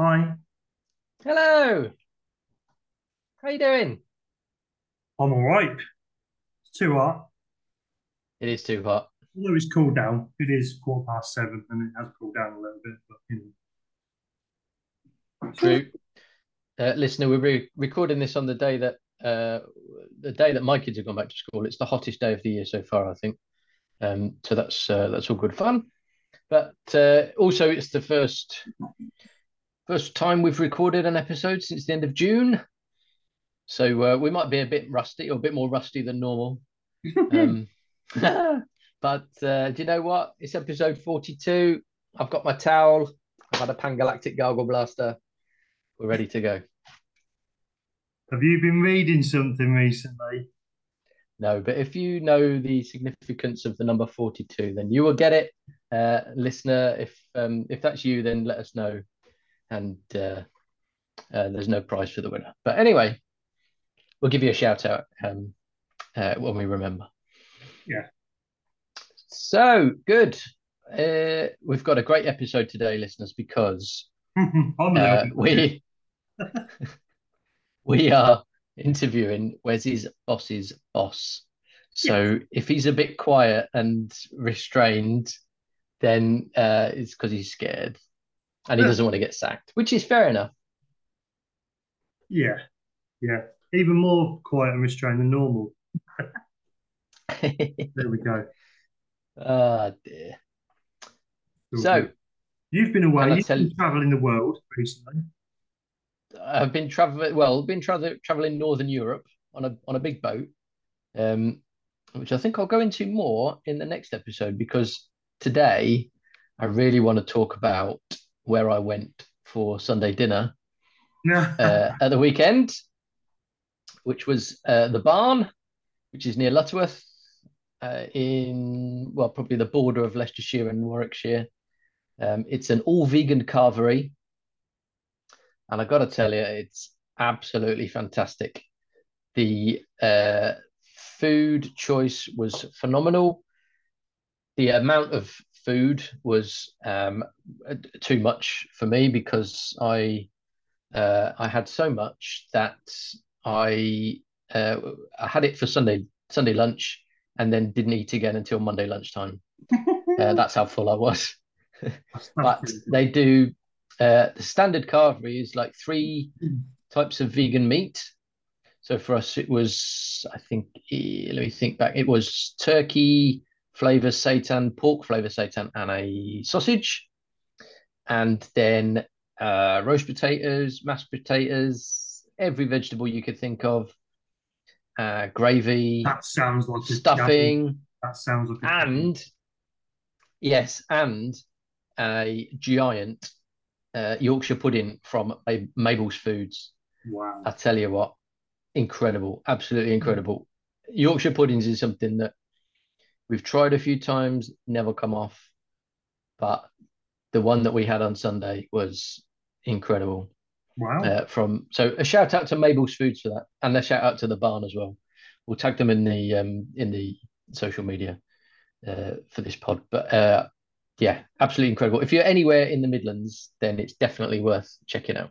Hi, Hello. How you doing? I'm all right. It's too hot. It is too hot. Although it's cooled down. It is quarter past seven and it has cooled down a little bit, but you know. True. Uh, listener, we're re recording this on the day that uh, the day that my kids have gone back to school. It's the hottest day of the year so far, I think. Um, so that's uh, that's all good fun. But uh, also, it's the first first time we've recorded an episode since the end of June. So uh, we might be a bit rusty or a bit more rusty than normal. Um, but uh, do you know what? It's episode 42. I've got my towel. I've had a Pan Galactic Gargle Blaster. We're ready to go. Have you been reading something recently? No, but if you know the significance of the number 42, then you will get it. Uh, listener, if um, if that's you, then let us know. And uh, uh, there's no prize for the winner. But anyway, we'll give you a shout out um, uh, when we remember. Yeah. So good. Uh, we've got a great episode today, listeners, because uh, we we are interviewing Wez's boss's boss. So if he's a bit quiet and restrained, then uh, it's because he's scared and he doesn't want to get sacked, which is fair enough. Yeah, yeah. Even more quiet and restrained than normal. There we go. Ah dear. So good. You've been away. You've been you, traveling the world recently. I've been traveling. Well, been travel traveling Northern Europe on a on a big boat, um, which I think I'll go into more in the next episode because today I really want to talk about where I went for Sunday dinner uh, at the weekend, which was uh, the Barn, which is near Lutterworth, uh, in well probably the border of Leicestershire and Warwickshire. Um, it's an all vegan carvery, and I've got to tell you, it's absolutely fantastic. The uh, food choice was phenomenal. The amount of food was um, too much for me because I uh, I had so much that I uh, I had it for Sunday Sunday lunch and then didn't eat again until Monday lunchtime. Uh, that's how full I was. That's, that's But they do uh, the standard carvery is like three types of vegan meat. So for us, it was I think eh, let me think back. It was turkey flavor seitan, pork flavor seitan, and a sausage, and then uh, roast potatoes, mashed potatoes, every vegetable you could think of, uh, gravy, That sounds like jazzy. stuffing, That sounds like jazzy. and yes, and a giant uh, Yorkshire pudding from Ma- Mabel's Foods. Wow. I tell you what, incredible, absolutely incredible. Yorkshire puddings is something that we've tried a few times, never come off, but the one that we had on Sunday was incredible. Wow. Uh, from so a shout out to Mabel's Foods for that, and a shout out to the barn as well. We'll tag them in the um in the social media uh, for this pod. But uh, yeah, absolutely incredible. If you're anywhere in the Midlands, then it's definitely worth checking out.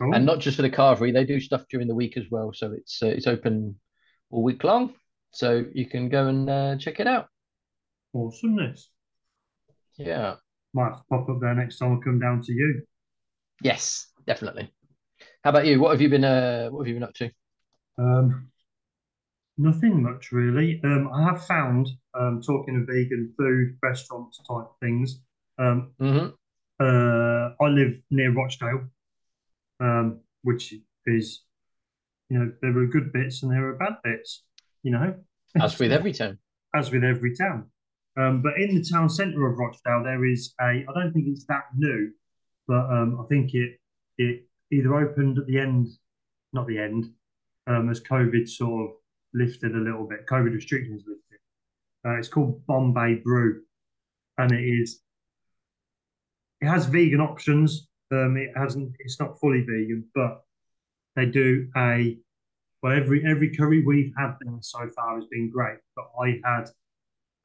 And not just for the carvery, they do stuff during the week as well. So it's uh, it's open all week long. So you can go and uh, check it out. Awesomeness. Yeah. Might have to pop up there next time I come down to you. Yes, definitely. How about you? What have you been uh what have you been up to? Um, nothing much really. Um, I have found, um, talking of vegan food, restaurants type things. Um, hmm uh, I live near Rochdale, um, which is, you know, there are good bits and there are bad bits, you know, As with every town. as with every town. Um, but in the town centre of Rochdale, there is a, I don't think it's that new, but um, I think it it either opened at the end, not the end, um, as COVID sort of lifted a little bit, COVID restrictions lifted. Uh, it's called Bombay Brew, and it is it has vegan options. Um, it hasn't, it's not fully vegan, but they do a well every every curry we've had there so far has been great. But I had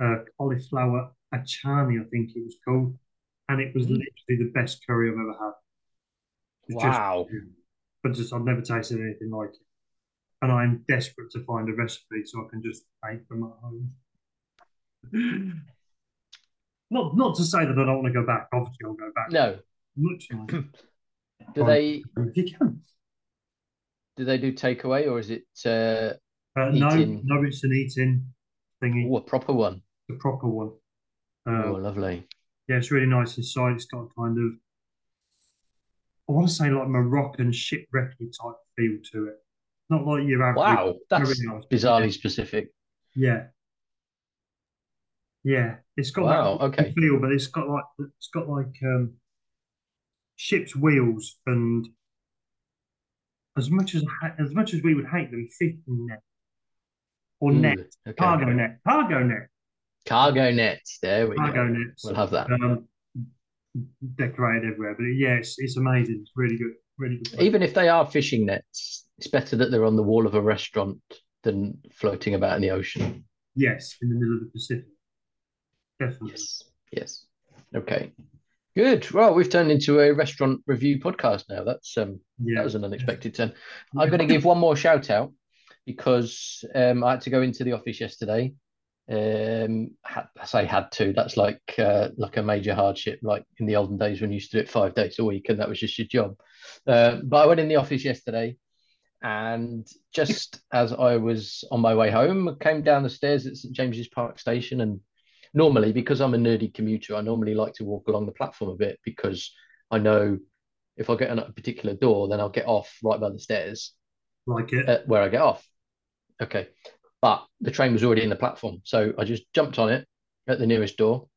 uh, cauliflower achari, I think it was called, and it was Mm. literally the best curry I've ever had. It's Wow. Just, but just I've never tasted anything like it, and I'm desperate to find a recipe so I can just make them at home. not not to say that I don't want to go back. Obviously, I'll go back. No. Much. Do they if you can. Do they do takeaway or is it uh, Uh, no, no, it's an eating thingy, ooh, a proper one? the proper one. Uh, Oh, lovely. Yeah, it's really nice inside. It's got a kind of, I want to say like Moroccan shipwrecky type feel to it. Not like your average. Wow, that's nice. bizarrely specific. Yeah. Yeah. It's got Wow, okay. feel, but it's got like it's got like um ship's wheels and as much as as much as we would hate them, fishing net or Ooh, net, okay. cargo net, cargo net, Cargo net. There we cargo go. nets. We'll have that. um, decorated everywhere. But yeah, it's, it's amazing. It's really good. Really good. place. Even if they are fishing nets, it's better that they're on the wall of a restaurant than floating about in the ocean. yes, in the middle of the Pacific. Definitely. Yes. Yes. Okay. Good. Well, we've turned into a restaurant review podcast now. That's um Yeah. that was an unexpected turn. I'm going to give one more shout out because um, I had to go into the office yesterday. Um, had, I say had to. That's like uh, like a major hardship, like in the olden days when you used to do it five days a week, and that was just your job. Uh, but I went in the office yesterday, and just as I was on my way home, I came down the stairs at St James's Park Station, and normally because I'm a nerdy commuter, I normally like to walk along the platform a bit because I know if I get on a particular door, then I'll get off right by the stairs Like it. uh, where I get off. Okay. But the train was already in the platform. So I just jumped on it at the nearest door.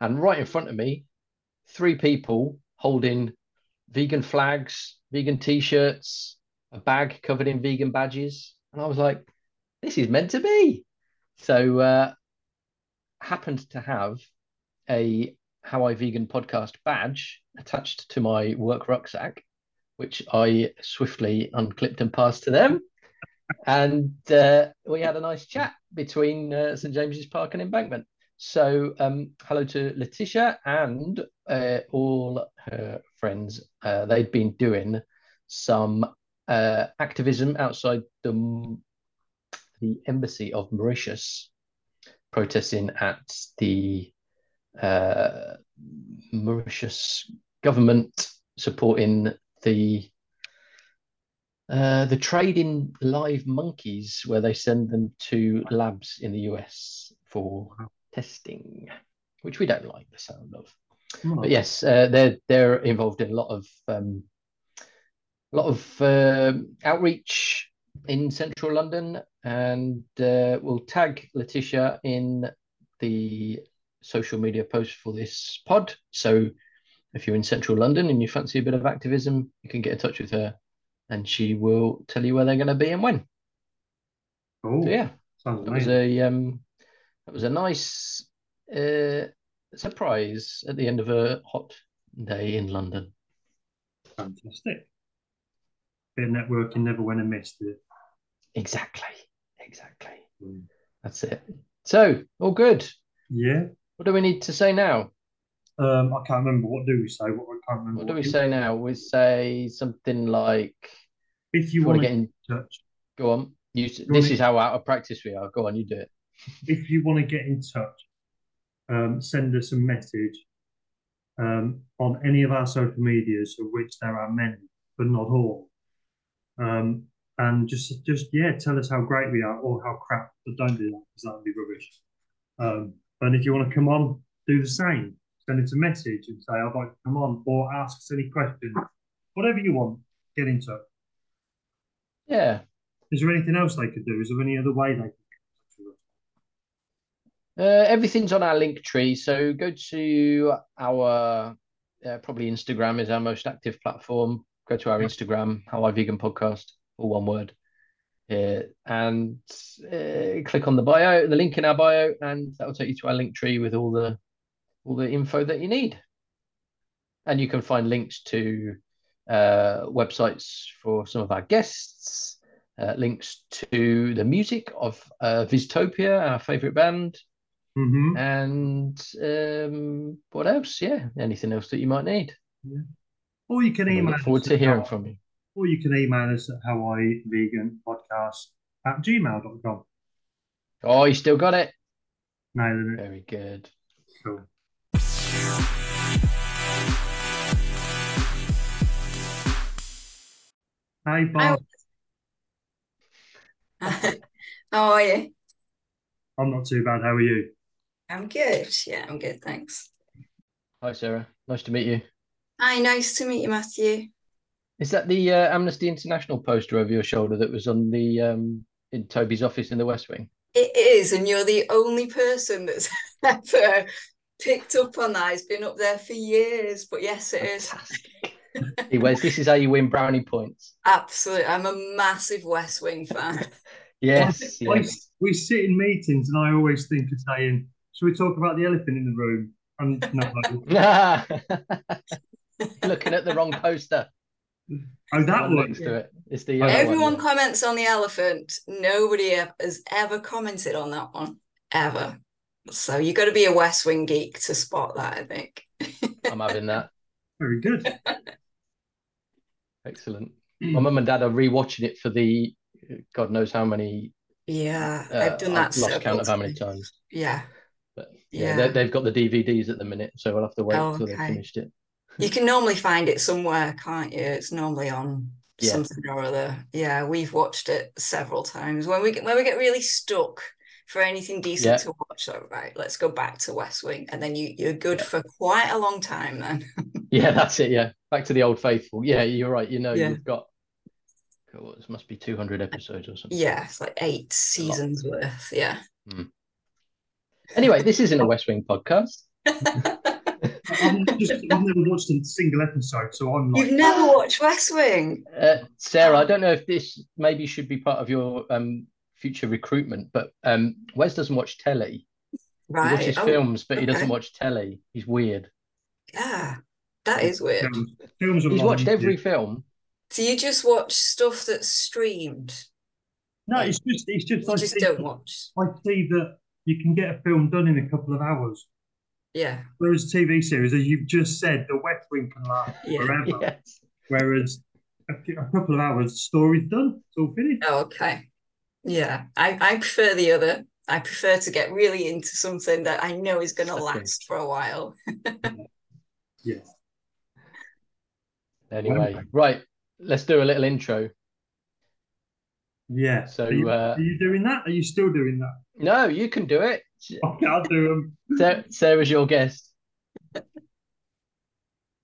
And right in front of me, three people holding vegan flags, vegan t shirts, a bag covered in vegan badges. And I was like, this is meant to be. So, uh, happened to have a How I Vegan podcast badge attached to my work rucksack, which I swiftly unclipped and passed to them. And uh, we had a nice chat between uh, St James's Park and Embankment. So, um, hello to Laetitia and uh, all her friends. Uh, they'd been doing some uh, activism outside the, the embassy of Mauritius, protesting at the uh, Mauritius government supporting the uh, the trade in live monkeys, where they send them to labs in the US for testing, which we don't like the sound of. Oh, But yes, uh, they're they're involved in a lot of um, a lot of um outreach in central London, and uh, we'll tag Laetitia in the social media post for this pod. So if you're in central London and you fancy a bit of activism, you can get in touch with her, and she will tell you where they're going to be and when. Oh, So yeah, Sounds that was a um, that was a nice uh, surprise at the end of a hot day in London. Fantastic. Of networking never went amiss, did it? Exactly, exactly. Mm. That's it. So all good. Yeah. What do we need to say now? Um, I can't remember. What do we say? What I can't remember. What do we say now? We say something like, If you you want to get in, touch, go on. You, this is how out of practice we are. Go on, you do it. if you want to get in touch, um, send us a message um, on any of our social medias, of which there are many, but not all. Um, and just, just yeah, tell us how great we are or how crap. But don't do that because that would be rubbish. Um, and if you want to come on, do the same. Send us a message and say I'd like to come on, or ask us any questions, whatever you want. Get in touch. Yeah. Is there anything else they could do? Is there any other way they could get in touch with us? Uh, everything's on our link tree. So go to our uh, probably Instagram is our most active platform. Go to our Instagram, How I Vegan Podcast, all one word, uh, and uh, click on the bio, the link in our bio, and that will take you to our link tree with all the all the info that you need. And you can find links to uh, websites for some of our guests, uh, links to the music of uh, Vystopia, our favorite band, Mm-hmm. and um, what else? Yeah, anything else that you might need. Or you can We email look forward us to hearing How I- from you. or you can email us at How I Vegan Podcast at gmail.com. Oh, you still got it. No, it. Very good. Cool. Hi, Bob. How are you? I'm not too bad. How are you? I'm good. Yeah, I'm good. Thanks. Hi, Sarah. Nice to meet you. Hi, nice to meet you, Matthew. Is that the uh, Amnesty International poster over your shoulder that was on the um, in Toby's office in the West Wing? It is, and you're the only person that's ever picked up on that. It's been up there for years, but yes, it is. Fantastic. Hey, Wez, this is how you win brownie points. Absolutely. I'm a massive West Wing fan. Yes, yes. we sit in meetings and I always think of saying, should we talk about the elephant in the room? And no, like, Looking at the wrong poster. oh, that One one. next to it. It's the Everyone one. comments on the elephant. Nobody has ever commented on that one, ever. So you've got to be a West Wing geek to spot that, I think. I'm having that. Very good. Excellent. My mum and dad are rewatching it for the God knows how many. Yeah, Uh, I've done that I've lost count of how many times. times. Yeah. But yeah, Yeah. they- they've got the DVDs at the minute, so we'll have to wait Oh, until they've finished it. You can normally find it somewhere, can't you? It's normally on Yeah. something or other. Yeah, we've watched it several times. When we get when we get really stuck for anything decent Yeah. to watch, so right, let's go back to West Wing, and then you you're good Yeah. for quite a long time then. Yeah, that's it. Yeah, back to the old faithful. Yeah, you're right. You know, you've got. God, it must be 200 episodes or something. Yeah, it's like eight seasons worth. Yeah. Hmm. Anyway, this isn't a West Wing podcast. I've, just, I've never watched a single episode, so I'm like, You've never watched West Wing. Uh, Sarah, I don't know if this maybe should be part of your um, future recruitment, but um, Wez doesn't watch telly. He Right. watches Oh, films, but he doesn't watch telly. He's weird. yeah. That is weird. films, films He's watched every music. film. So you just watch stuff that's streamed? No, it's just, it's just, You I just see, don't watch. I see that you can get a film done in a couple of hours. Yeah. Whereas TV series, as you've just said, the West Wing can last Yeah. forever. Yes. Whereas a, few- a couple of hours, the story's done. It's all finished. Oh, okay. Yeah, I, I prefer the other. I prefer to get really into something that I know is going to last for a while. Yes. Anyway, right. Let's do a little intro. Yeah. So, are you, uh, are you doing that? Are you still doing that? No, you can do it. Okay, I'll do them. Sarah, Sarah's your guest.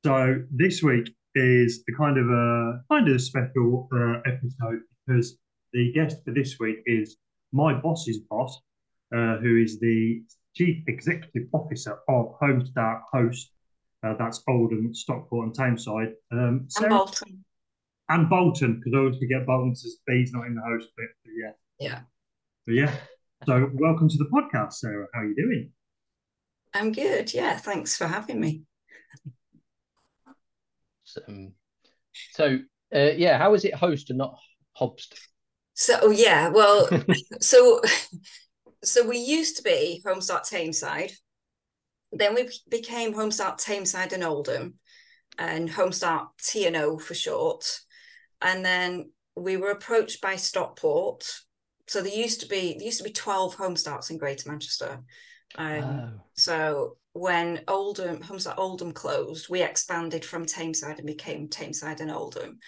So this week is a kind of a kind of a special uh, episode because the guest for this week is my boss's boss, uh, who is the chief executive officer of Homestart Host. Uh, that's Oldham, Stockport, and Tameside. Um, And Sarah- Bolton. and Bolton, because I always forget Bolton says B's not in the host bit. But yeah. Yeah. But yeah. So welcome to the podcast, Sarah. How are you doing? I'm good. Yeah, thanks for having me. Um, so, uh, yeah, how is it host and not hobst? So oh, yeah, well, so so we used to be Homestart Tameside. Then we became Homestart Tameside and Oldham, and Homestart T and O for short. And then we were approached by Stockport. So there used to be there used to be twelve Homestarts in Greater Manchester. Um, Oh, so when Oldham, Home Start Oldham closed, we expanded from Tameside and became Tameside and Oldham.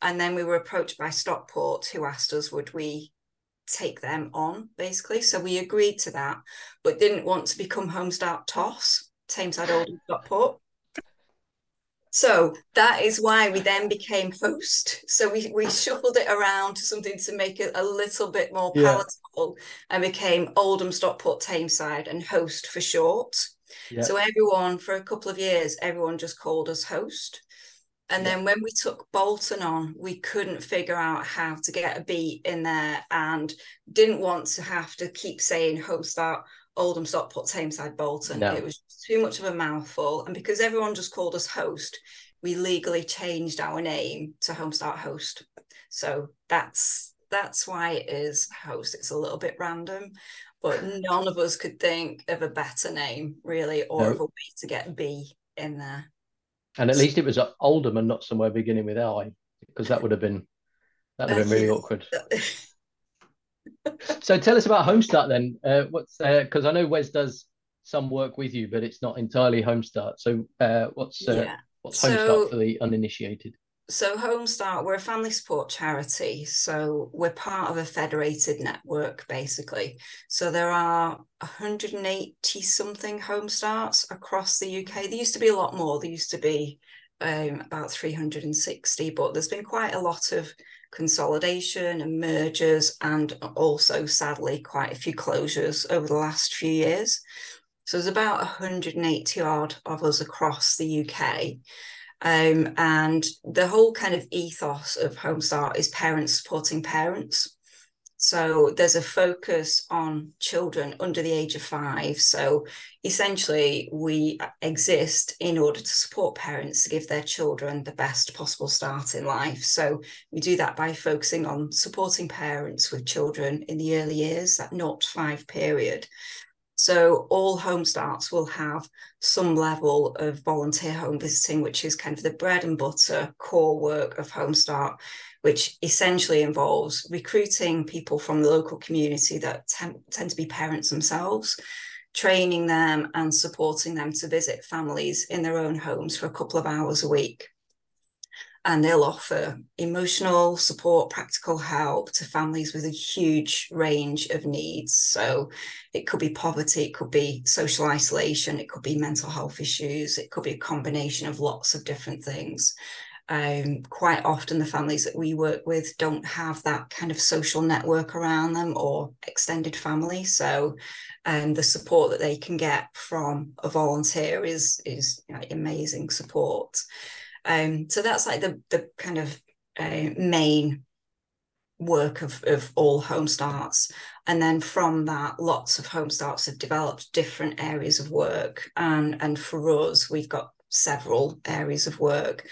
And then we were approached by Stockport, who asked us, would we take them on, basically? So we agreed to that, but didn't want to become Homestart Toss, Tameside Oldham Stockport. So that is why we then became host. So we, we shuffled it around to something to make it a little bit more Yeah. palatable and became Oldham Stockport Tameside and host for short. yeah. So everyone, for a couple of years, everyone just called us host. And Yeah. then when we took Bolton on, we couldn't figure out how to get a beat in there and didn't want to have to keep saying host that Oldham Stockport Tameside Bolton. No. It was too much of a mouthful. And because everyone just called us host, we legally changed our name to Homestart Host. So that's that's why it is host. It's a little bit random, but none of us could think of a better name, really, or No. of a way to get B in there. And at least it was at Oldham and not somewhere beginning with I, because that would have been that would have been really awkward. so tell us about Homestart then. Uh, what's because uh, I know Wez does some work with you, but it's not entirely Homestart. So uh, what's uh, yeah. what's Homestart so, for the uninitiated? So Homestart, we're a family support charity. So we're part of a federated network, basically. So there are 180 something Homestarts across the UK. There used to be a lot more. There used to be um, about 360, but there's been quite a lot of consolidation and mergers, and also sadly quite a few closures over the last few years. So there's about 180 odd of us across the UK. Um, and the whole kind of ethos of Homestart is parents supporting parents. So there's a focus on children under the age of five. So essentially, we exist in order to support parents to give their children the best possible start in life. So we do that by focusing on supporting parents with children in the early years, that not five period. So all home starts will have some level of volunteer home visiting, which is kind of the bread and butter core work of Home Start, which essentially involves recruiting people from the local community that tend, tend to be parents themselves, training them and supporting them to visit families in their own homes for a couple of hours a week and they'll offer emotional support, practical help to families with a huge range of needs. So it could be poverty, it could be social isolation, it could be mental health issues, it could be a combination of lots of different things. Um, quite often, the families that we work with don't have that kind of social network around them or extended family. So, um, the support that they can get from a volunteer is is you know, amazing support. Um, so that's like the the kind of uh, main work of, of all home starts. And then from that lots of home starts have developed different areas of work. And and for us we've got several areas of work.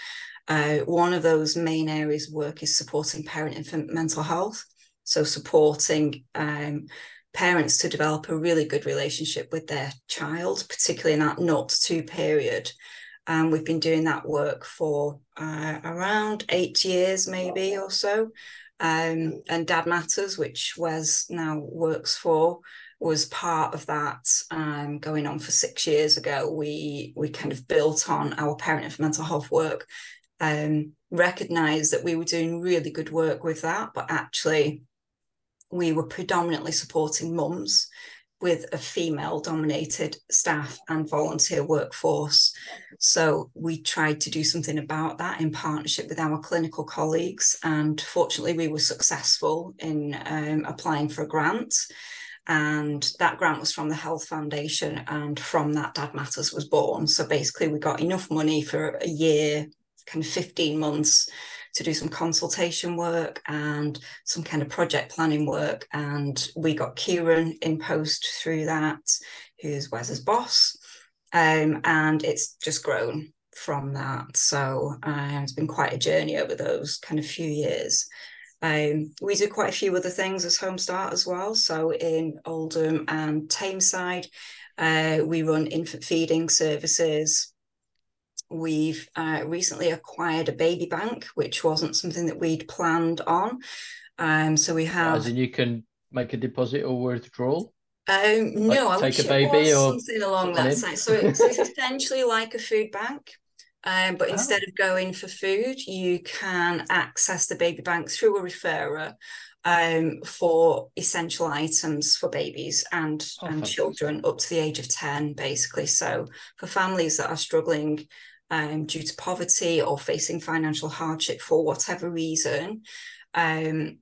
Uh, one of those main areas of work is supporting parent infant mental health. So supporting um, parents to develop a really good relationship with their child particularly in that not to period and we've been doing that work for uh, around eight years, maybe or so. Um, and Dad Matters, which Wez now works for, was part of that. Um, going on for six years ago, we we kind of built on our parent infant mental health work, um, recognized that we were doing really good work with that, but actually we were predominantly supporting mums with a female dominated staff and volunteer workforce. So we tried to do something about that in partnership with our clinical colleagues. And fortunately, we were successful in um, applying for a grant. And that grant was from the Health Foundation. And from that, Dad Matters was born. So basically, we got enough money for a year, kind of 15 months to do some consultation work and some kind of project planning work. And we got Kieran in post through that, who's Wez's boss. Um, and it's just grown from that. So uh, it's been quite a journey over those kind of few years. Um, we do quite a few other things as Homestart as well. So in Oldham and Tameside, uh, we run infant feeding services, We've uh, recently acquired a baby bank, which wasn't something that we'd planned on. Um, so we have. As in, you can make a deposit or withdrawal. Um, no, I take a baby or something along that side. So it's, it's essentially like a food bank. Um, but oh. instead of going for food, you can access the baby bank through a referrer um, for essential items for babies and, oh, and children up to the age of 10, basically. So for families that are struggling um, due to poverty or facing financial hardship for whatever reason, um,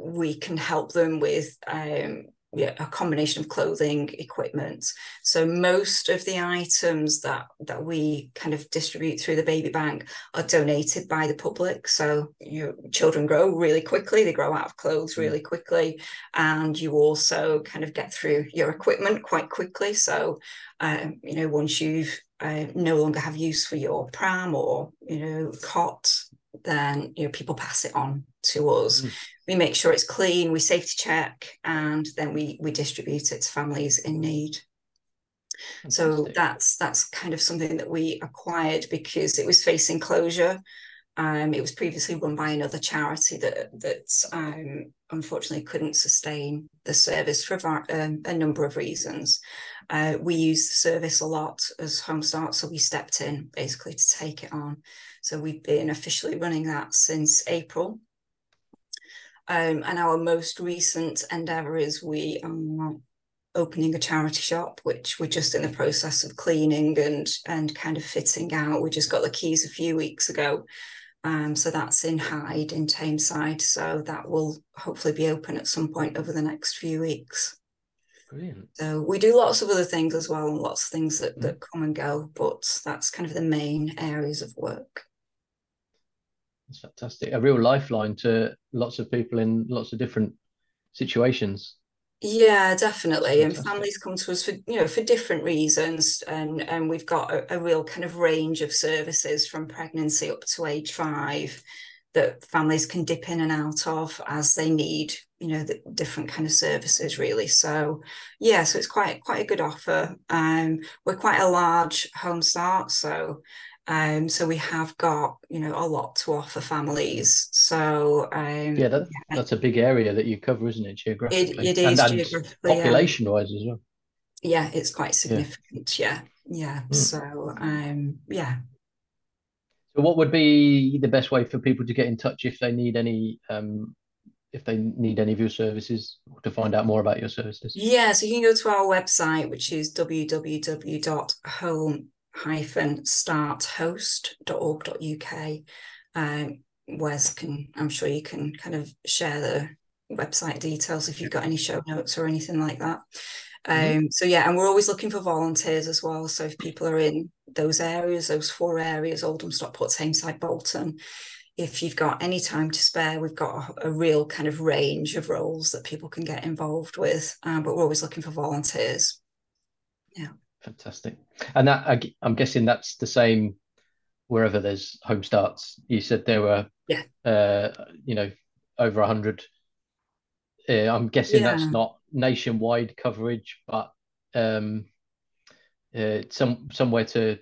we can help them with um, yeah, a combination of clothing, equipment. So most of the items that that we kind of distribute through the baby bank are donated by the public. So you know, children grow really quickly; they grow out of clothes mm. really quickly, and you also kind of get through your equipment quite quickly. So um, you know, once you've uh, no longer have use for your pram or you know cot then you know people pass it on to us mm. we make sure it's clean we safety check and then we we distribute it to families in need Fantastic. So that's that's kind of something that we acquired because it was facing closure. Um, it was previously run by another charity that that um, unfortunately couldn't sustain the service for um, a number of reasons. Uh, we use the service a lot as Home Start, so we stepped in basically to take it on. So we've been officially running that since April. Um, and our most recent endeavour is we are opening a charity shop, which we're just in the process of cleaning and and kind of fitting out. We just got the keys a few weeks ago. Um, so that's in Hyde in Tameside. So that will hopefully be open at some point over the next few weeks. Brilliant. So we do lots of other things as well, and lots of things that, mm. that come and go, but that's kind of the main areas of work. That's fantastic. A real lifeline to lots of people in lots of different situations. Yeah, definitely. And families come to us for you know for different reasons, and and we've got a, a, real kind of range of services from pregnancy up to age five that families can dip in and out of as they need. You know, the different kind of services really. So yeah, so it's quite quite a good offer. Um, we're quite a large home start, so um, so we have got, you know, a lot to offer families. So um, yeah, that, yeah, that's a big area that you cover, isn't it, geographically? It, it is and, geographically, population-wise as well. Yeah, it's quite significant. Yeah, yeah. yeah. Mm. So um, yeah. So, what would be the best way for people to get in touch if they need any um, if they need any of your services to find out more about your services? Yeah, so you can go to our website, which is www.home hyphen starthost.org.uk. Um, Wez can, I'm sure you can kind of share the website details if you've got any show notes or anything like that. Mm-hmm. Um, so yeah, and we're always looking for volunteers as well. So if people are in those areas, those four areas, Oldham, Stockport, Tameside, Bolton, if you've got any time to spare, we've got a, a real kind of range of roles that people can get involved with. Um, but we're always looking for volunteers. Yeah. Fantastic. And that I, am guessing that's the same wherever there's home starts. You said there were, yeah, uh, you know, over a hundred. Uh, I'm guessing yeah. that's not nationwide coverage, but um, uh, some somewhere to,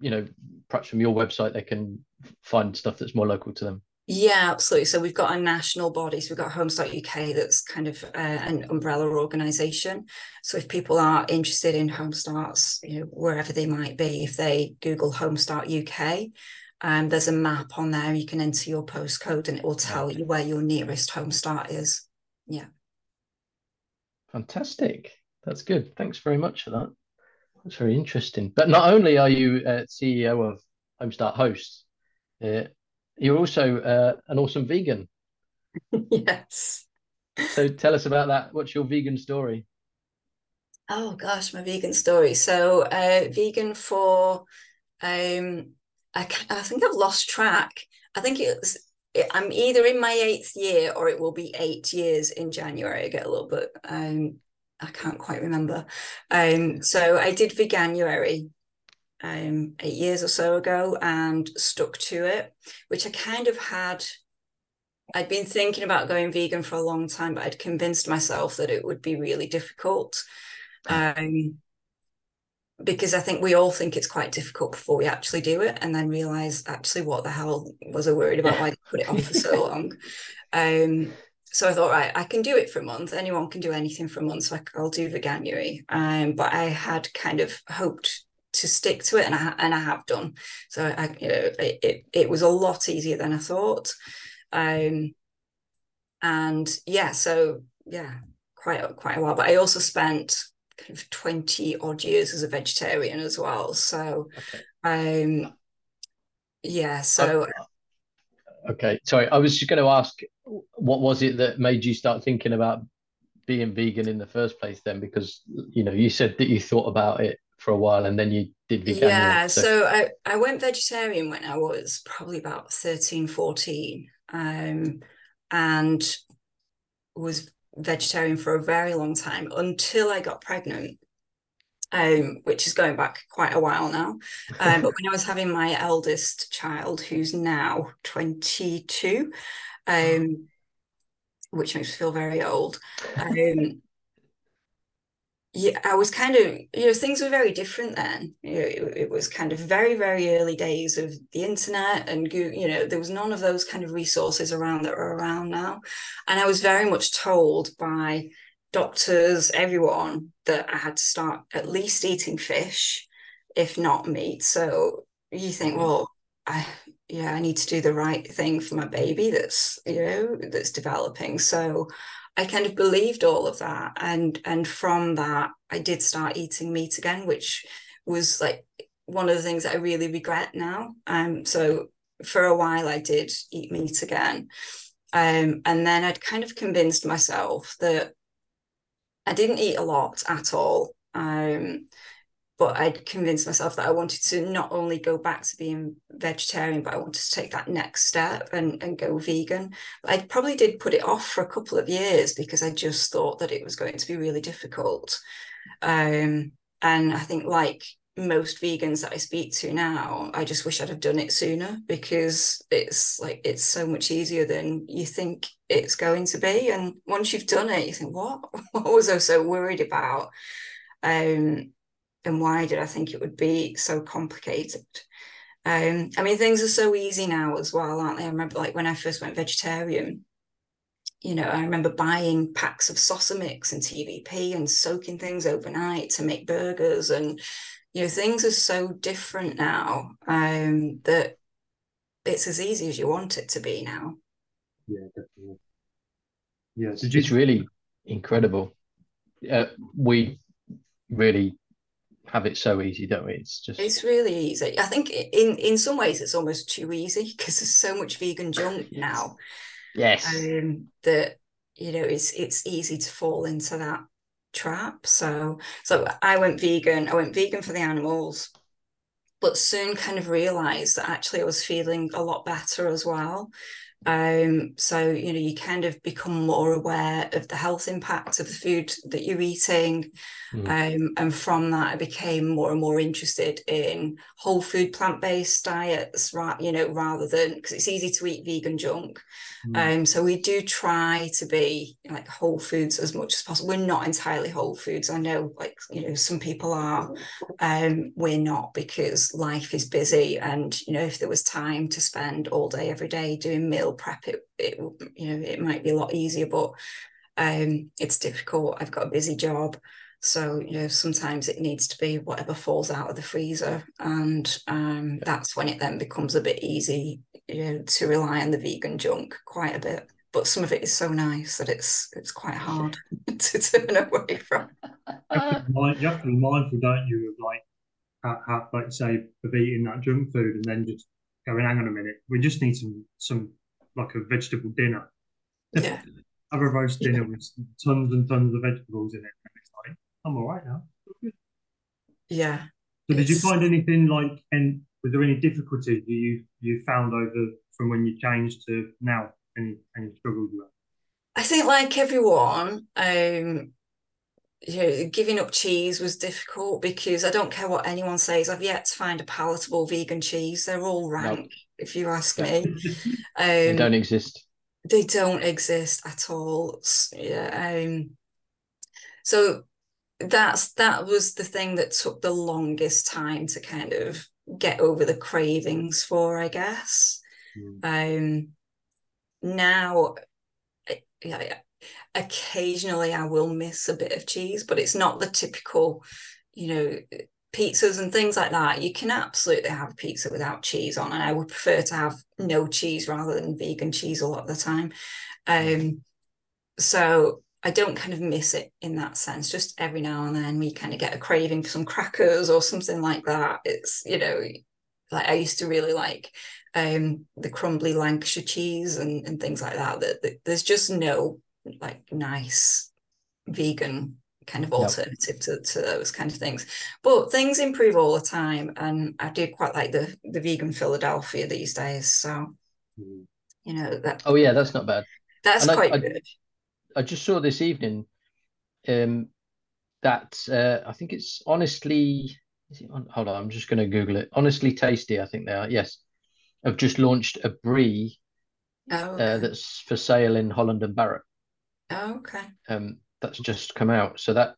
you know, perhaps from your website they can find stuff that's more local to them. Yeah, absolutely. So we've got a national body. So we've got Home Start UK that's kind of uh, an umbrella organisation. So if people are interested in home starts, you know, wherever they might be, if they Google Home Start UK, um, there's a map on there. You can enter your postcode and it will tell you where your nearest home start is. Yeah. Fantastic. That's good. Thanks very much for that. That's very interesting. But not only are you uh, CEO of Home Start Hosts, uh, you're also uh, an awesome vegan. yes. So tell us about that. What's your vegan story? Oh gosh, my vegan story. So uh, vegan for um, I, I think I've lost track. I think it's I'm either in my eighth year or it will be eight years in January. I get a little bit um, I can't quite remember. Um, so I did veganuary um, eight years or so ago and stuck to it, which I kind of had. I'd been thinking about going vegan for a long time, but I'd convinced myself that it would be really difficult. Um, because I think we all think it's quite difficult before we actually do it, and then realize actually what the hell was I worried about? Why did I put it off for so long? Um, so I thought, right, I can do it for a month. Anyone can do anything for a month, so I, will do veganuary. Um, but I had kind of hoped to stick to it, and I and I have done. So I, you know, it, it, it was a lot easier than I thought. Um, and yeah, so yeah, quite quite a while. But I also spent kind of twenty odd years as a vegetarian as well. So, okay. um, yeah, so. Okay. okay, sorry. I was just going to ask, what was it that made you start thinking about being vegan in the first place? Then, because you know, you said that you thought about it for a while and then you did vegan yeah so. so, I, I went vegetarian when i was probably about 13 14 um, and was vegetarian for a very long time until i got pregnant um, which is going back quite a while now. Um, but when I was having my eldest child, who's now 22, um, which makes me feel very old, um, yeah, I was kind of, you know, things were very different then. You know, it, it, was kind of very, very early days of the internet and, Google, you know, there was none of those kind of resources around that are around now. And I was very much told by doctors, everyone, that I had to start at least eating fish, if not meat. So you think, mm-hmm. well, I, yeah, I need to do the right thing for my baby that's, you know, that's developing. So I kind of believed all of that, and and from that, I did start eating meat again, which was like one of the things that I really regret now. Um, so for a while, I did eat meat again, um, and then I'd kind of convinced myself that I didn't eat a lot at all. Um, but I'd convinced myself that I wanted to not only go back to being vegetarian, but I wanted to take that next step and, and go vegan. But I probably did put it off for a couple of years because I just thought that it was going to be really difficult. Um, and I think, like most vegans that I speak to now, I just wish I'd have done it sooner because it's like it's so much easier than you think it's going to be. And once you've done it, you think, what? What was I so worried about? Um, and why did I think it would be so complicated? Um, I mean, things are so easy now as well, aren't they? I remember like when I first went vegetarian, you know, I remember buying packs of Sosmix and TVP and soaking things overnight to make burgers. And, you know, things are so different now um, that it's as easy as you want it to be now. Yeah, definitely. Yeah, did you... it's really incredible. Uh, we really have it so easy, don't we? It's just it's really easy. I think in in some ways it's almost too easy because there's so much vegan junk now. Yes. Um, that you know it's it's easy to fall into that trap. So so I went vegan. I went vegan for the animals, but soon kind of realized that actually I was feeling a lot better as well. Um, so you know, you kind of become more aware of the health impact of the food that you're eating. Mm. Um, and from that, I became more and more interested in whole food, plant-based diets, right? You know, rather than because it's easy to eat vegan junk. Mm. Um, so we do try to be like whole foods as much as possible. We're not entirely whole foods. I know, like you know, some people are. Um, we're not because life is busy, and you know, if there was time to spend all day every day doing meal prep, it, it you know, it might be a lot easier. But um, it's difficult. I've got a busy job. So, you know, sometimes it needs to be whatever falls out of the freezer. And um, that's when it then becomes a bit easy, you know, to rely on the vegan junk quite a bit. But some of it is so nice that it's it's quite hard to turn away from. You have, mind, you have to be mindful, don't you, of like how, like say of eating that junk food and then just going, hang on a minute, we just need some some like a vegetable dinner. Yeah. Have a roast dinner with tons and tons of vegetables in it. I'm all right now. Yeah. So did you find anything like, and was there any difficulties you you found over from when you changed to now? Any any struggles with that? I think like everyone, um, you know, giving up cheese was difficult because I don't care what anyone says. I've yet to find a palatable vegan cheese. They're all rank, nope. if you ask me. um, they don't exist. They don't exist at all. Yeah. Um, so that's that was the thing that took the longest time to kind of get over the cravings for i guess mm. um now yeah, occasionally i will miss a bit of cheese but it's not the typical you know pizzas and things like that you can absolutely have pizza without cheese on and i would prefer to have no cheese rather than vegan cheese a lot of the time um so I don't kind of miss it in that sense. Just every now and then we kind of get a craving for some crackers or something like that. It's, you know, like I used to really like um the crumbly Lancashire cheese and, and things like that. That, that there's just no like nice vegan kind of alternative yep. to, to those kind of things. But things improve all the time. And I do quite like the the vegan Philadelphia these days. So mm. you know that Oh yeah, that's not bad. That's and quite I, good. I just saw this evening um, that uh, I think it's honestly. On, hold on, I'm just going to Google it. Honestly tasty, I think they are. Yes, I've just launched a brie oh, uh, okay. uh, that's for sale in Holland and Barrett. Oh, okay. Um, that's just come out. So that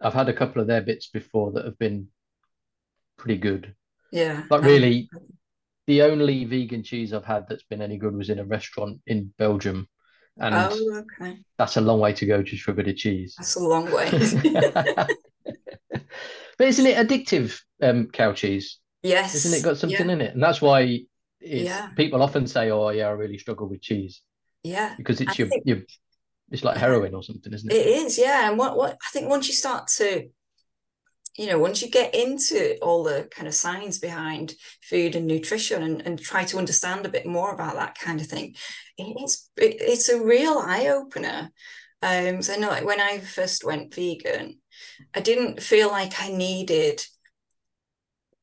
I've had a couple of their bits before that have been pretty good. Yeah. But really, the only vegan cheese I've had that's been any good was in a restaurant in Belgium. And oh, okay. that's a long way to go just for a bit of cheese. That's a long way. but isn't it addictive, um, cow cheese? yes. Isn't it got something yeah. in it? And that's why Yeah. people often say, "Oh, yeah, I really struggle with cheese," Yeah. because it's I your, think- your it's like heroin or something, isn't it? It is, yeah. And what what I think once you start to, you know, once you get into all the kind of science behind food and nutrition and, and try to understand a bit more about that kind of thing, it's it, it's a real eye opener. Um, so know like when I first went vegan, I didn't feel like I needed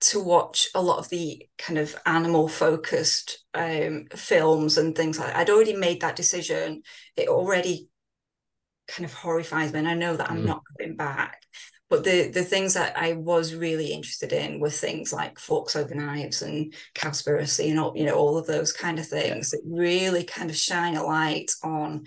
to watch a lot of the kind of animal focused um, films and things like that. I'd already made that decision. It already kind of horrifies me, and I know that I'm Mm. not going back. But the the things that I was really interested in were things like forks over knives and Cowspiracy and all you know all of those kind of things that really kind of shine a light on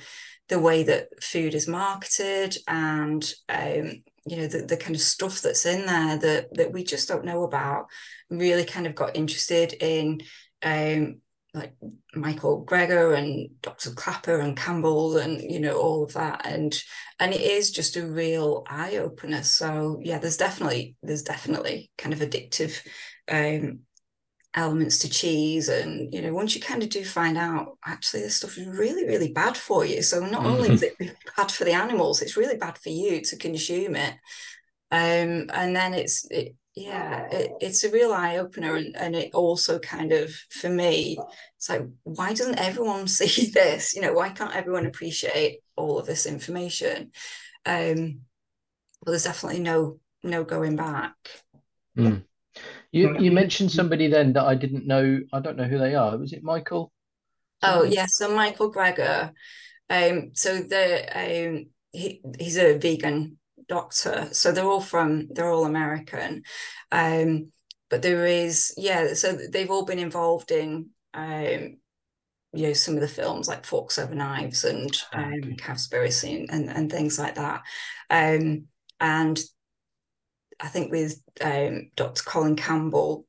the way that food is marketed and um, you know the, the kind of stuff that's in there that that we just don't know about really kind of got interested in um like Michael Greger and Dr. Klaper and Campbell and you know all of that. And and it is just a real eye opener so yeah there's definitely there's definitely kind of addictive um elements to cheese. And you know once you kind of do find out actually this stuff is really really bad for you. So not only is it really bad for the animals it's really bad for you to consume it. Um and then it's it, yeah it, it's a real eye opener and, and it also kind of for me it's like why doesn't everyone see this you know why can't everyone appreciate all of this information um well there's definitely no no going back You you mentioned somebody then that I didn't know. I don't know who they are. Was it Michael? Oh Somebody? yeah, so Michael Greger, um, so the um, he he's a vegan doctor, so they're all from they're all American, um, but there is yeah, so they've all been involved in um, you know some of the films like Forks Over Knives and Ah, um. Cowspiracy and, and and things like that, um, and I think with um, Dr. Colin Campbell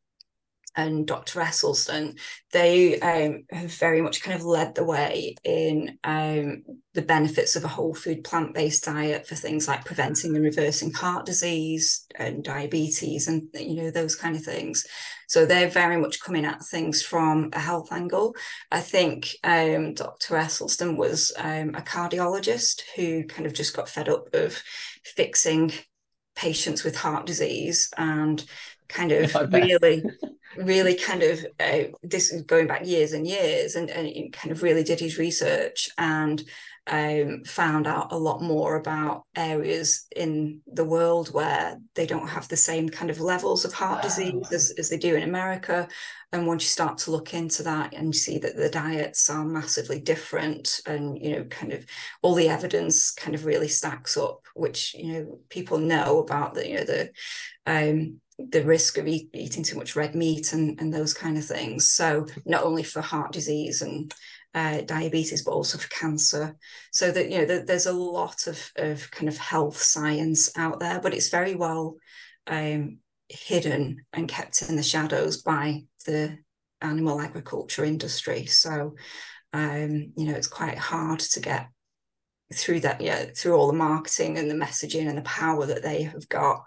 and Dr. Esselstyn, they um, have very much kind of led the way in um, the benefits of a whole food plant based diet for things like preventing and reversing heart disease and diabetes and you know those kind of things. So they're very much coming at things from a health angle. I think um, Dr. Esselstyn was um, a cardiologist who kind of just got fed up of fixing patients with heart disease and kind of really really kind of uh, this is going back years and years and, and he kind of really did his research and um, found out a lot more about areas in the world where they don't have the same kind of levels of heart disease as, as they do in America. And once you start to look into that and you see that the diets are massively different and, you know, kind of all the evidence kind of really stacks up, which, you know, people know about the, you know, the, um, the risk of eat, eating too much red meat and, and those kind of things. So not only for heart disease and uh, diabetes, but also for cancer. So that you know, that there's a lot of of kind of health science out there, but it's very well um, hidden and kept in the shadows by the animal agriculture industry. So um, you know, it's quite hard to get through that, yeah, through all the marketing and the messaging and the power that they have got.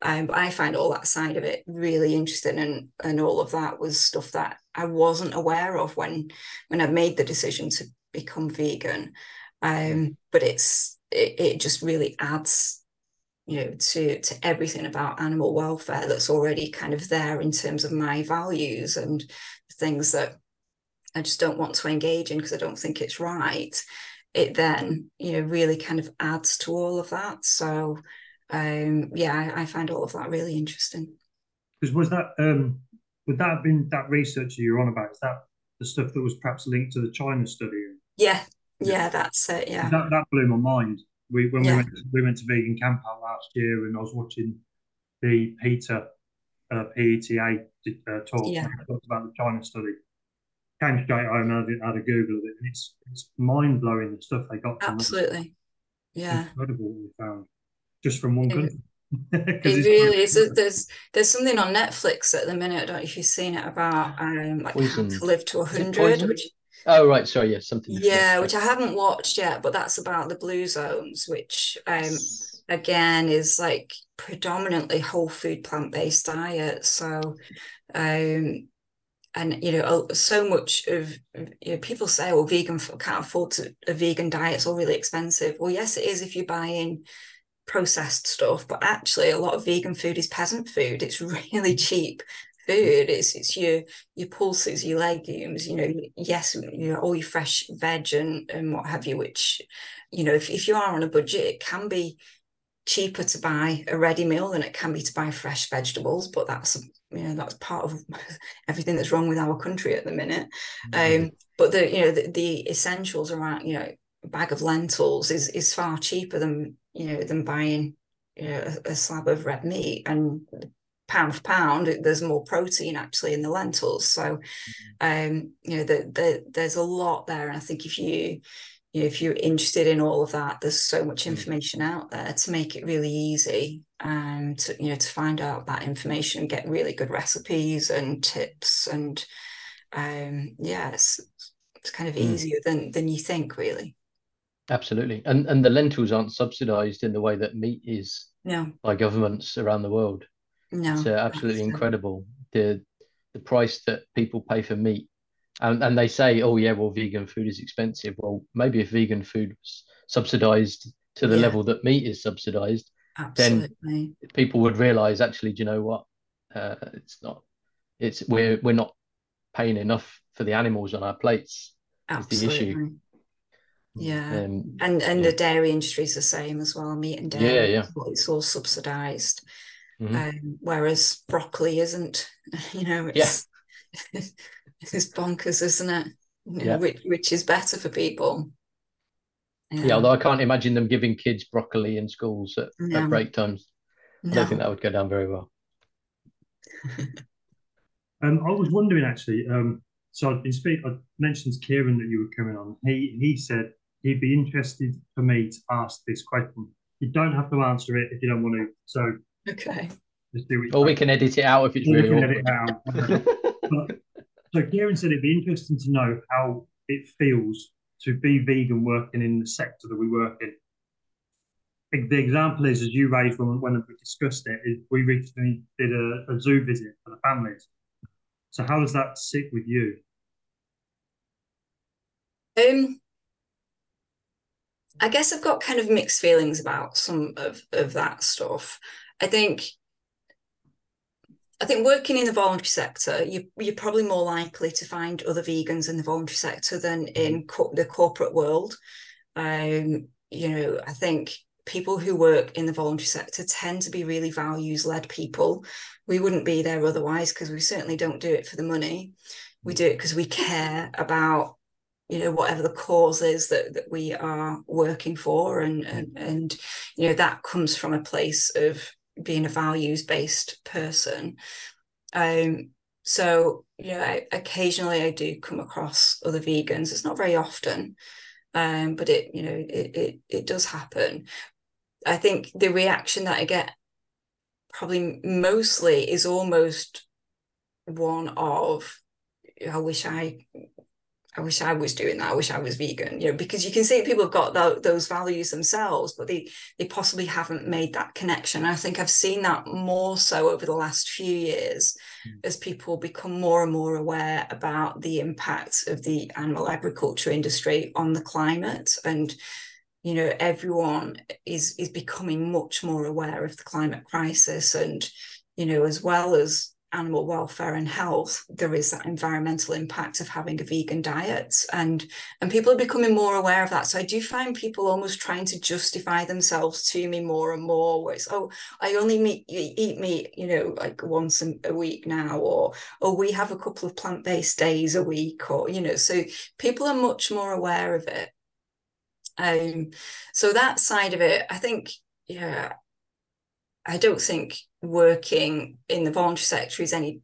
Um, but I find all that side of it really interesting, and and all of that was stuff that I wasn't aware of when when I made the decision to become vegan. Um, but it's it, it just really adds, you know, to to everything about animal welfare that's already kind of there in terms of my values and things that I just don't want to engage in because I don't think it's right. It then, you know, really kind of adds to all of that. So um yeah I, I find all of that really interesting Because was that um would that have been that research that you're on about? Is that the stuff that was perhaps linked to the China study? yeah yeah that's it yeah That that blew my mind. We when Yeah. we went to, we went to vegan camp out last year, and I was watching the Peter uh, PETA uh, talk Yeah. talked about the China study. Came straight home and I had a Google of it, and it's it's mind blowing the stuff they got. Absolutely yeah incredible what we found just from one Yeah. country. it really is. There's there's something on Netflix at the minute. I don't know if you've seen it about um like how to live to hundred, which Oh right, sorry, yeah, something. Yeah, which I haven't watched yet, but that's about the blue zones, which um again is like predominantly whole food plant based diet. So um and you know so much of you know people say well vegan can't afford to, a vegan diet it's all really expensive well yes it is if you're buying processed stuff but actually a lot of vegan food is peasant food. It's really cheap food. It's it's your your pulses your legumes you know yes you know all your fresh veg and and what have you which you know if, if you are on a budget it can be cheaper to buy a ready meal than it can be to buy fresh vegetables but that's you know that's part of everything that's wrong with our country at the minute. Mm-hmm. um but the you know the, the essentials around you know bag of lentils is is far cheaper than you know than buying you know a, a slab of red meat and pound for pound there's more protein actually in the lentils so mm-hmm. um you know the, the, there's a lot there and i think if you you know, if you're interested in all of that, there's so much mm. information out there to make it really easy and um, to, you know, to find out that information, get really good recipes and tips. And um, yeah, it's, it's kind of mm. easier than, than you think, really. Absolutely. And, and the lentils aren't subsidized in the way that meat is no. by governments around the world. No, it's uh, absolutely incredible. The, the price that people pay for meat and, and they say, oh yeah, well, vegan food is expensive. Well, maybe if vegan food was subsidized to the yeah. level that meat is subsidized, then people would realize actually, do you know what? Uh, it's not. It's we're we're not paying enough for the animals on our plates. Absolutely. Is the issue. Yeah, um, and and yeah. the dairy industry is the same as well. Meat and dairy, yeah, yeah, it's all subsidized. Mm-hmm. Um, whereas broccoli isn't. You know, it's yeah. it's bonkers, isn't it? yeah. which, which is better for people. Yeah. yeah. although I can't imagine them giving kids broccoli in schools at, no. at break times. I don't think that would go down very well. um, I was wondering actually. Um, so I've been speak. I mentioned to Kieran that you were coming on. He he said he'd be interested for me to ask this question. You don't have to answer it if you don't want to. So okay. Just do it. Or we can edit it out if it's or really. We can awkward. edit it out. but, so Kieran said it'd be interesting to know how it feels to be vegan working in the sector that we work in. The example is, as you raised when, when we discussed it, is we recently did a, a zoo visit for the families. So how does that sit with you? Um, I guess I've got kind of mixed feelings about some of, of that stuff. I think I think working in the voluntary sector, you, you're probably more likely to find other vegans in the voluntary sector than mm-hmm. in co- the corporate world. Um, you know, I think people who work in the voluntary sector tend to be really values led people. We wouldn't be there otherwise because we certainly don't do it for the money. We do it because we care about you know whatever the cause is that, that we are working for and, and and you know that comes from a place of being a values based person. Um, so you know, I, occasionally I do come across other vegans. It's not very often, um, but it you know it, it it does happen. I think the reaction that I get probably mostly is almost one of I wish I I wish I was doing that. I wish I was vegan, you know, because you can see people have got those values themselves, but they they possibly haven't made that connection. I think I've seen that more so over the last few years mm. as people become more and more aware about the impact of the animal agriculture industry on the climate and you know everyone is is becoming much more aware of the climate crisis and you know as well as animal welfare and health there is that environmental impact of having a vegan diet. And and people are becoming more aware of that. So i do find people almost trying to justify themselves to me more and more where it's oh i only meet, eat meat you know like once a week now or or we have a couple of plant-based days a week or you know so people are much more aware of it. Um so that side of it i think yeah I don't think working in the voluntary sector is any,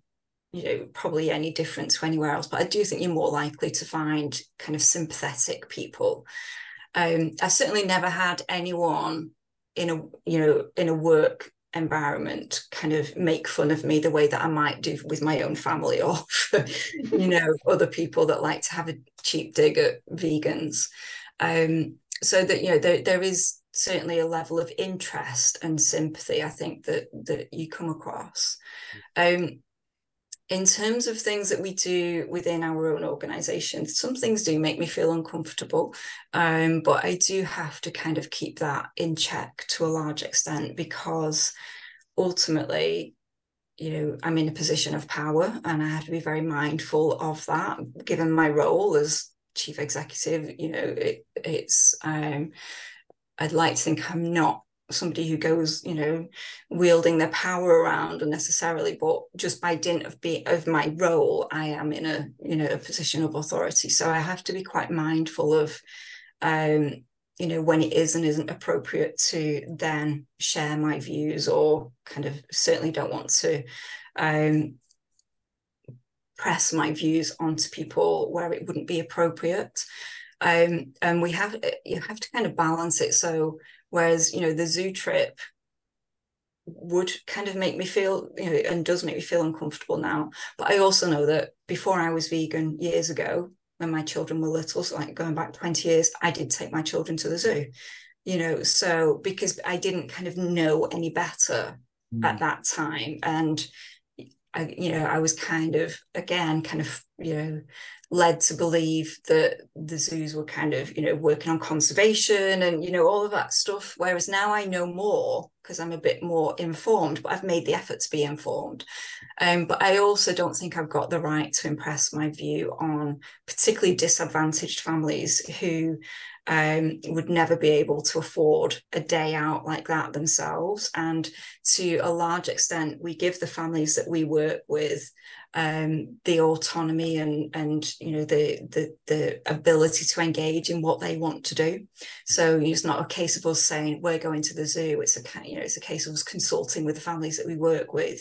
you know, probably any different to anywhere else. But I do think you're more likely to find kind of sympathetic people. Um, I certainly never had anyone in a, you know, in a work environment kind of make fun of me the way that I might do with my own family or you know other people that like to have a cheap dig at vegans um, so that you know there, there is certainly a level of interest and sympathy I think that that you come across. Um, in terms of things that we do within our own organization some things do make me feel uncomfortable um, but i do have to kind of keep that in check to a large extent because ultimately you know i'm in a position of power and i have to be very mindful of that given my role as chief executive you know it, it's um, i'd like to think i'm not somebody who goes, you know, wielding their power around unnecessarily, but just by dint of being of my role, I am in a, you know, a position of authority. So I have to be quite mindful of um, you know, when it is and isn't appropriate to then share my views or kind of certainly don't want to um press my views onto people where it wouldn't be appropriate. Um, and we have you have to kind of balance it so Whereas, you know, the zoo trip would kind of make me feel, you know, and does make me feel uncomfortable now. But I also know that before I was vegan years ago, when my children were little, so like going back 20 years, I did take my children to the zoo, you know, so because I didn't kind of know any better mm. at that time. And I, you know, I was kind of again kind of, you know, led to believe that the zoos were kind of you know working on conservation and you know all of that stuff. Whereas now i know more because i'm a bit more informed but i've made the effort to be informed. Um, but i also don't think i've got the right to impress my view on particularly disadvantaged families who um, would never be able to afford a day out like that themselves. And to a large extent we give the families that we work with um, the autonomy and and you know the, the the ability to engage in what they want to do. So it's not a case of us saying we're going to the zoo. It's a you know it's a case of us consulting with the families that we work with.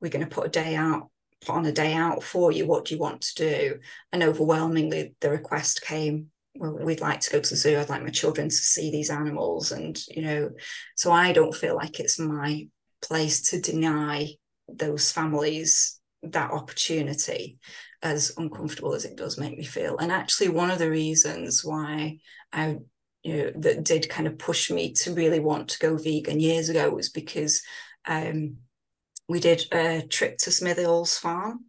We're going to put a day out put on a day out for you. What do you want to do? And overwhelmingly, the request came. Well, we'd like to go to the zoo. I'd like my children to see these animals, and you know, so I don't feel like it's my place to deny those families that opportunity as uncomfortable as it does make me feel. And actually one of the reasons why i you know that did kind of push me to really want to go vegan years ago was because um, we did a trip to Smithills farm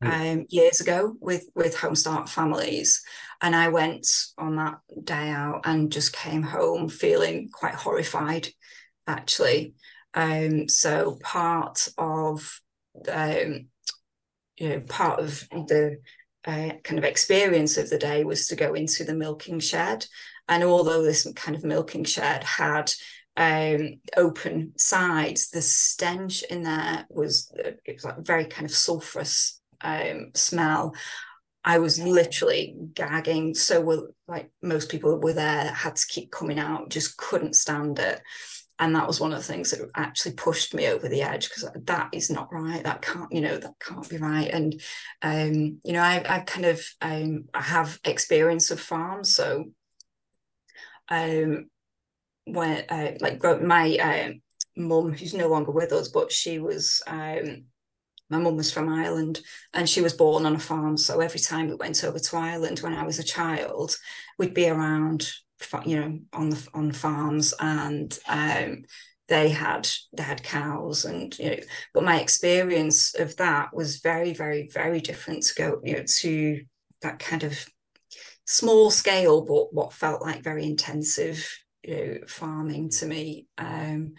um, years ago with with Home Start families. And i went on that day out and just came home feeling quite horrified actually. Um, so part of um, you know part of the uh, kind of experience of the day was to go into the milking shed. And although this kind of milking shed had um, open sides the stench in there was it was like very kind of sulfurous um, smell. I was literally gagging. So, well, like most people were there had to keep coming out, just couldn't stand it and that was one of the things that actually pushed me over the edge because that is not right. That can't you know that can't be right. And um you know i i kind of um i have experience of farms. So um when uh, like my uh, mum who's no longer with us but she was um my mum was from Ireland and she was born on a farm. So every time we went over to Ireland when I was a child, we'd be around you know on the on farms and um, they had they had cows and you know but my experience of that was very very very different to go you know to that kind of small scale but what felt like very intensive you know farming to me. Um,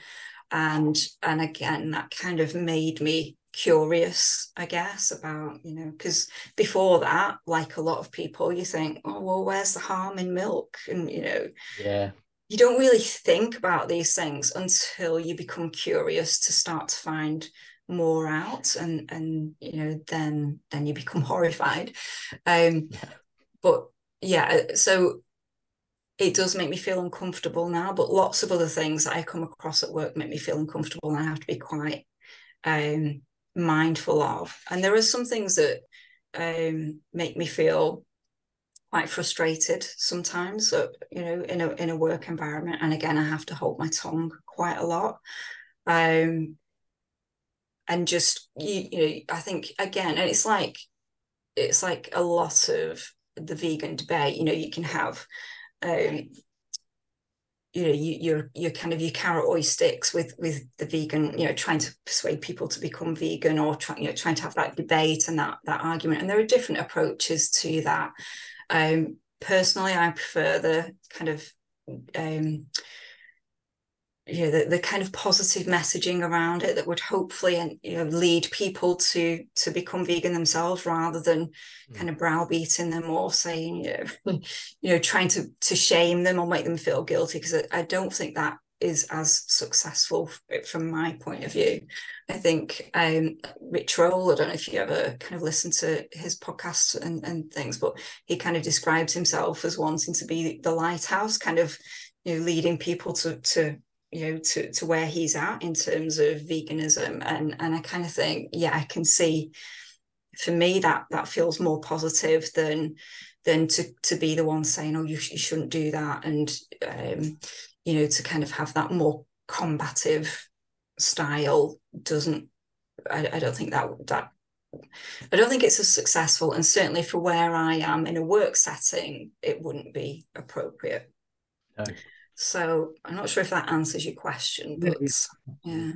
and and again that kind of made me curious, I guess, about, you know, because before that, like a lot of people, you think, oh, well, where's the harm in milk? And, you know, yeah. You don't really think about these things until you become curious to start to find more out and and you know then then you become horrified um yeah. but yeah so it does make me feel uncomfortable now but lots of other things that i come across at work make me feel uncomfortable and i have to be quite um mindful of. And there are some things that um, make me feel quite frustrated sometimes, so, you know, in a in a work environment. And again, I have to hold my tongue quite a lot. um, and just you, you know, I think again, and it's like it's like a lot of the vegan debate. You know, you can have um, you know you, you're you're kind of your carrot oil sticks with with the vegan you know trying to persuade people to become vegan or trying you know trying to have that debate and that that argument. And there are different approaches to that. Um personally i prefer the kind of um you know the, the kind of positive messaging around it that would hopefully you know lead people to to become vegan themselves rather than mm. kind of browbeating them or saying you know you know trying to to shame them or make them feel guilty because I, I don't think that is as successful from my point of view. I think um, Rich Roll, I don't know if you ever kind of listen to his podcasts and, and things, but he kind of describes himself as wanting to be the lighthouse, kind of you know leading people to to you know to to where he's at in terms of veganism. And and I kind of think yeah I can see for me that that feels more positive than than to to be the one saying oh you, you shouldn't do that. And um you know to kind of have that more combative style doesn't I, I don't think that that I don't think it's as successful. And certainly for where I am in a work setting it wouldn't be appropriate. No. So I'm not sure if that answers your question, but yeah.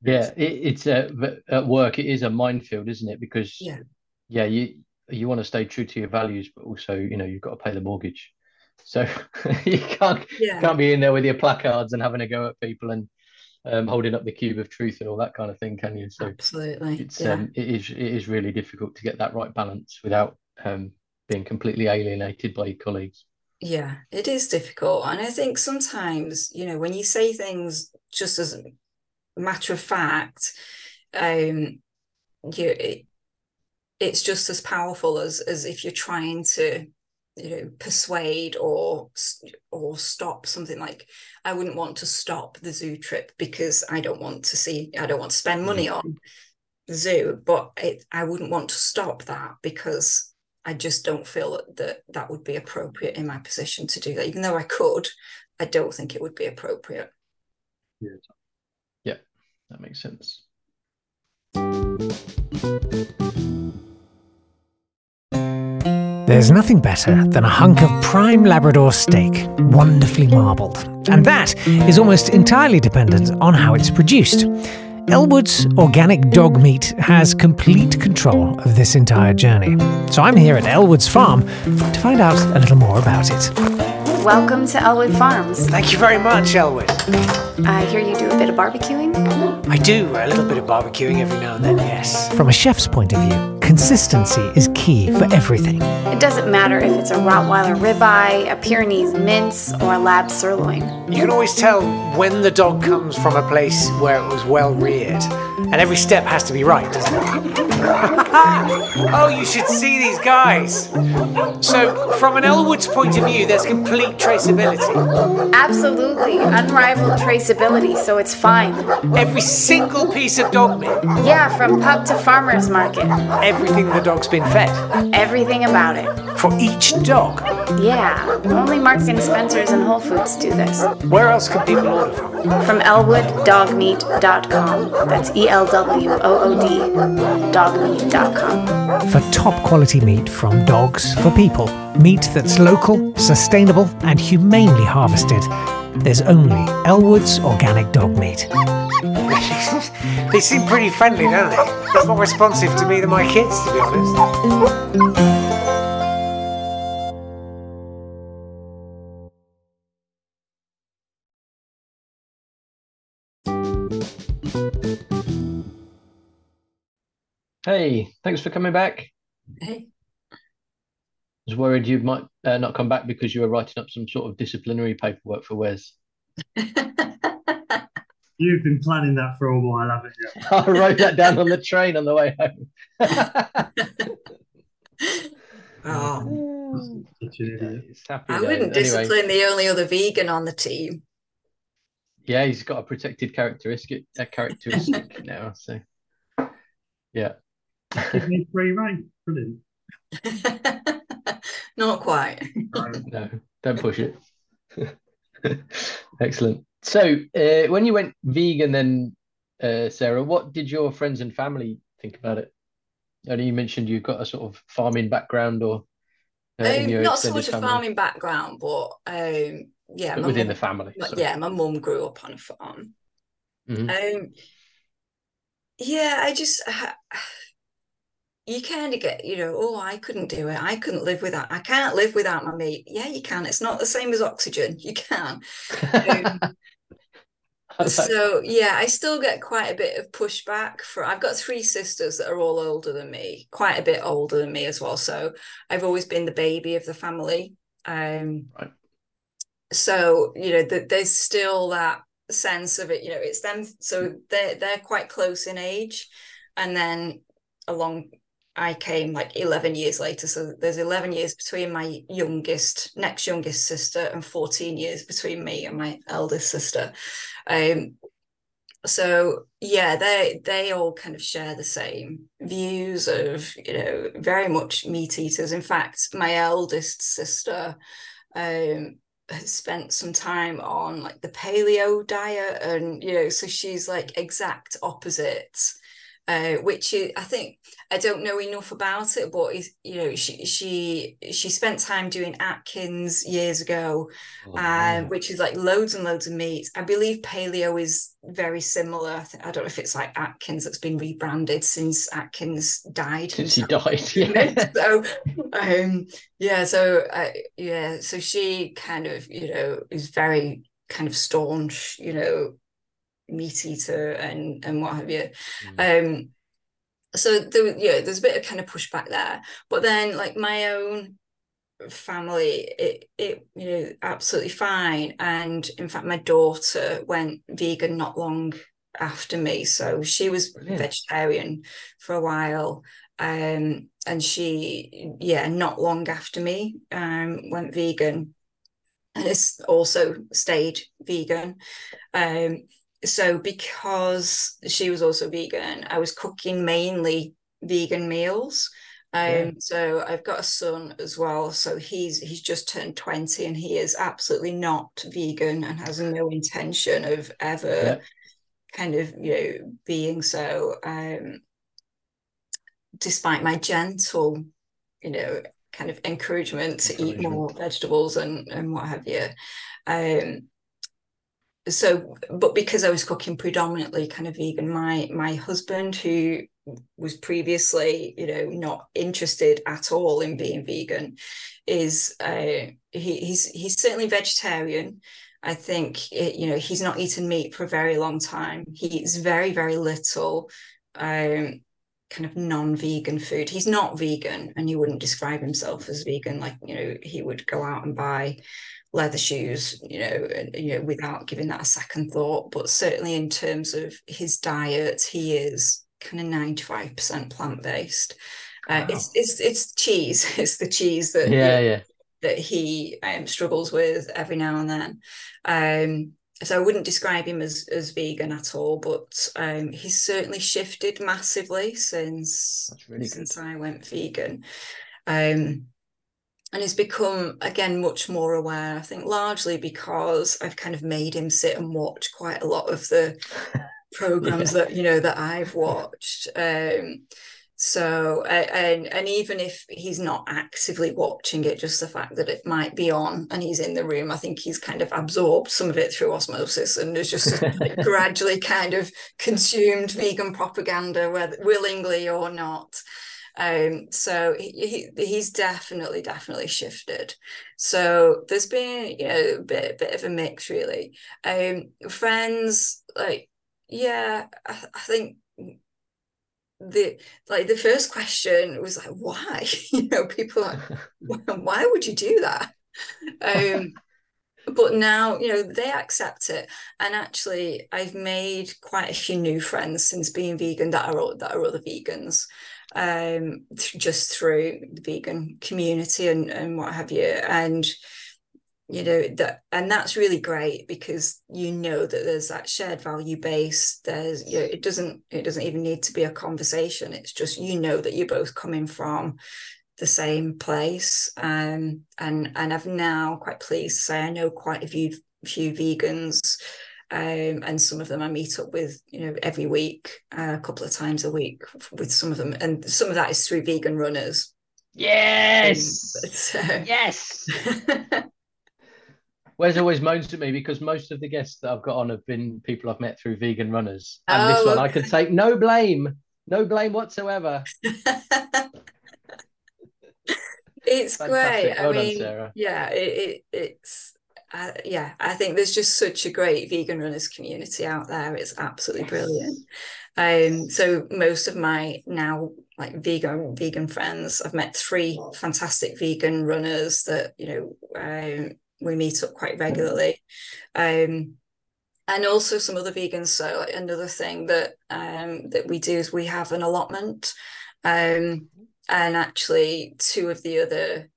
yeah, it, it's uh, at work. It is a minefield, isn't it? Because yeah, yeah, you you want to stay true to your values, but also you know you've got to pay the mortgage. So you can't yeah. can't be in there with your placards and having a go at people and um, holding up the cube of truth and all that kind of thing, can you? So absolutely, it's yeah. um, it is it is really difficult to get that right balance without um, being completely alienated by your colleagues yeah it is difficult and i think sometimes you know when you say things just as a matter of fact um you it, it's just as powerful as as if you're trying to you know persuade or or stop something like i wouldn't want to stop the zoo trip because i don't want to see i don't want to spend money mm. on the zoo but it, i wouldn't want to stop that because I just don't feel that, that that would be appropriate in my position to do that. Even though I could, I don't think it would be appropriate. Yeah, yeah that makes sense. There's nothing better than a hunk of prime Labrador steak, wonderfully marbled. And that is almost entirely dependent on how it's produced. Elwood's Organic Dog Meat has complete control of this entire journey. So I'm here at Elwood's farm to find out a little more about it. Welcome to Elwood Farms. Thank you very much, Elwood. I hear you do a bit of barbecuing? I do, a little bit of barbecuing every now and then, yes. From a chef's point of view, consistency is key for everything. It doesn't matter if it's a Rottweiler ribeye, a Pyrenees mince, or a lab sirloin. You can always tell when the dog comes from a place where it was well reared. And every step has to be right, doesn't it? oh, you should see these guys. So, from an Elwood's point of view, there's complete traceability. Absolutely. Unrivaled traceability, so it's fine. Every single piece of dog meat. Yeah, from pub to farmer's market. Everything the dog's been fed. Everything about it. For each dog. Yeah, only Marks and Spencers and Whole Foods do this. Where else can people order from? From elwooddogmeat.com. That's E L W O O D dogmeat.com. For top quality meat from dogs for people, meat that's local, sustainable, and humanely harvested, there's only Elwood's Organic Dog Meat. they seem pretty friendly, don't they? They're more responsive to me than my kids, to be honest. Hey, thanks for coming back. Hey. I was worried you might uh, not come back because you were writing up some sort of disciplinary paperwork for Wez. You've been planning that for a while, haven't you? I wrote that down on the train on the way home. oh. I wouldn't discipline anyway. the only other vegan on the team. Yeah, he's got a protected characteristic, a characteristic now. So, yeah. Give me free rein. Brilliant. Not quite. no, don't push it. Excellent. so uh, when you went vegan, then uh, Sarah, what did your friends and family think about it? I know you mentioned you've got a sort of farming background, or uh, um, not sort of farming background, but um, yeah, but within the family. Yeah, my mum grew up on a farm. Mm-hmm. Um, yeah, I just you kind of get, you know, oh, I couldn't do it. I couldn't live without. I can't live without my meat. Yeah, you can. It's not the same as oxygen. You can. Um, so yeah, I still get quite a bit of pushback for. I've got three sisters that are all older than me, quite a bit older than me as well. So I've always been the baby of the family. Um, right. So you know, the, there's still that sense of it. You know, it's them. So they're they're quite close in age, and then along I came like 11 years later. So there's 11 years between my youngest, next youngest sister, and 14 years between me and my eldest sister. Um, so yeah, they they all kind of share the same views of you know very much meat eaters. In fact, my eldest sister um, has spent some time on like the paleo diet, and you know, so she's like exact opposite uh, which is, I think I don't know enough about it, but is you know she she she spent time doing Atkins years ago, oh, uh, which is like loads and loads of meat. I believe paleo is very similar. I, I don't know if it's like Atkins that's been rebranded since Atkins died. Since he died, yeah. so um, yeah, so uh, yeah, so she kind of you know is very kind of staunch, you know, meat eater and and what have you. Mm. Um, so there, yeah, there's a bit of kind of pushback there. But then, like my own family, it it you know absolutely fine. And in fact, my daughter went vegan not long after me, so she was yeah. vegetarian for a while. Um, and she, yeah, not long after me, um, went vegan, and it's also stayed vegan. Um, so because she was also vegan, I was cooking mainly vegan meals. Um, yeah. so I've got a son as well. So he's he's just turned 20 and he is absolutely not vegan and has no intention of ever yeah. kind of you know being so um despite my gentle, you know, kind of encouragement to eat more vegetables and and what have you. Um so but because i was cooking predominantly kind of vegan my my husband who was previously you know not interested at all in being vegan is uh he, he's he's certainly vegetarian. I think it, you know he's not eaten meat for a very long time. He eats very very little um kind of non-vegan food. He's not vegan and he wouldn't describe himself as vegan. Like you know he would go out and buy leather shoes, you know, you know, without giving that a second thought. But certainly in terms of his diet, he is kind of ninety five percent plant based. Uh, wow. It's it's it's cheese. It's the cheese that yeah yeah that he um, struggles with every now and then. Um, so I wouldn't describe him as as vegan at all, but um, he's certainly shifted massively since really since good. I went vegan. Um, and he's become again much more aware i think largely because i've kind of made him sit and watch quite a lot of the programs yeah. that you know that i've watched um so and and even if he's not actively watching it just the fact that it might be on and he's in the room i think he's kind of absorbed some of it through osmosis and has just gradually kind of consumed vegan propaganda whether willingly or not um, so he, he, he's definitely, definitely shifted. So there's been, you know, a bit, bit of a mix really. Um, friends, like, yeah, I, I think the like the first question was like why you know people like why would you do that um but now you know they accept it and actually i've made quite a few new friends since being vegan that are that are other vegans um, just through the vegan community and, and what have you. And you know that and that's really great because you know that there's that shared value base. There's you know, it doesn't it doesn't even need to be a conversation. It's just you know that you're both coming from the same place. Um and and i've now quite pleased to say i know quite a few few vegans um, and some of them I meet up with, you know, every week, uh, a couple of times a week with some of them, and some of that is through vegan runners. Yes, Um, but, uh, yes. Wez always moans at me because most of the guests that I've got on have been people I've met through vegan runners, and this Oh, one I okay. could take no blame, no blame whatsoever. it's Fantastic. great. I Well done, mean, Sarah. yeah, it, it it's uh, yeah. I think there's just such a great vegan runners community out there. It's absolutely brilliant. Um, so most of my now like vegan vegan friends, I've met three fantastic vegan runners that you know um, we meet up quite regularly. Um, and also some other vegans. So like another thing that um, that we do is we have an allotment, um, and actually two of the other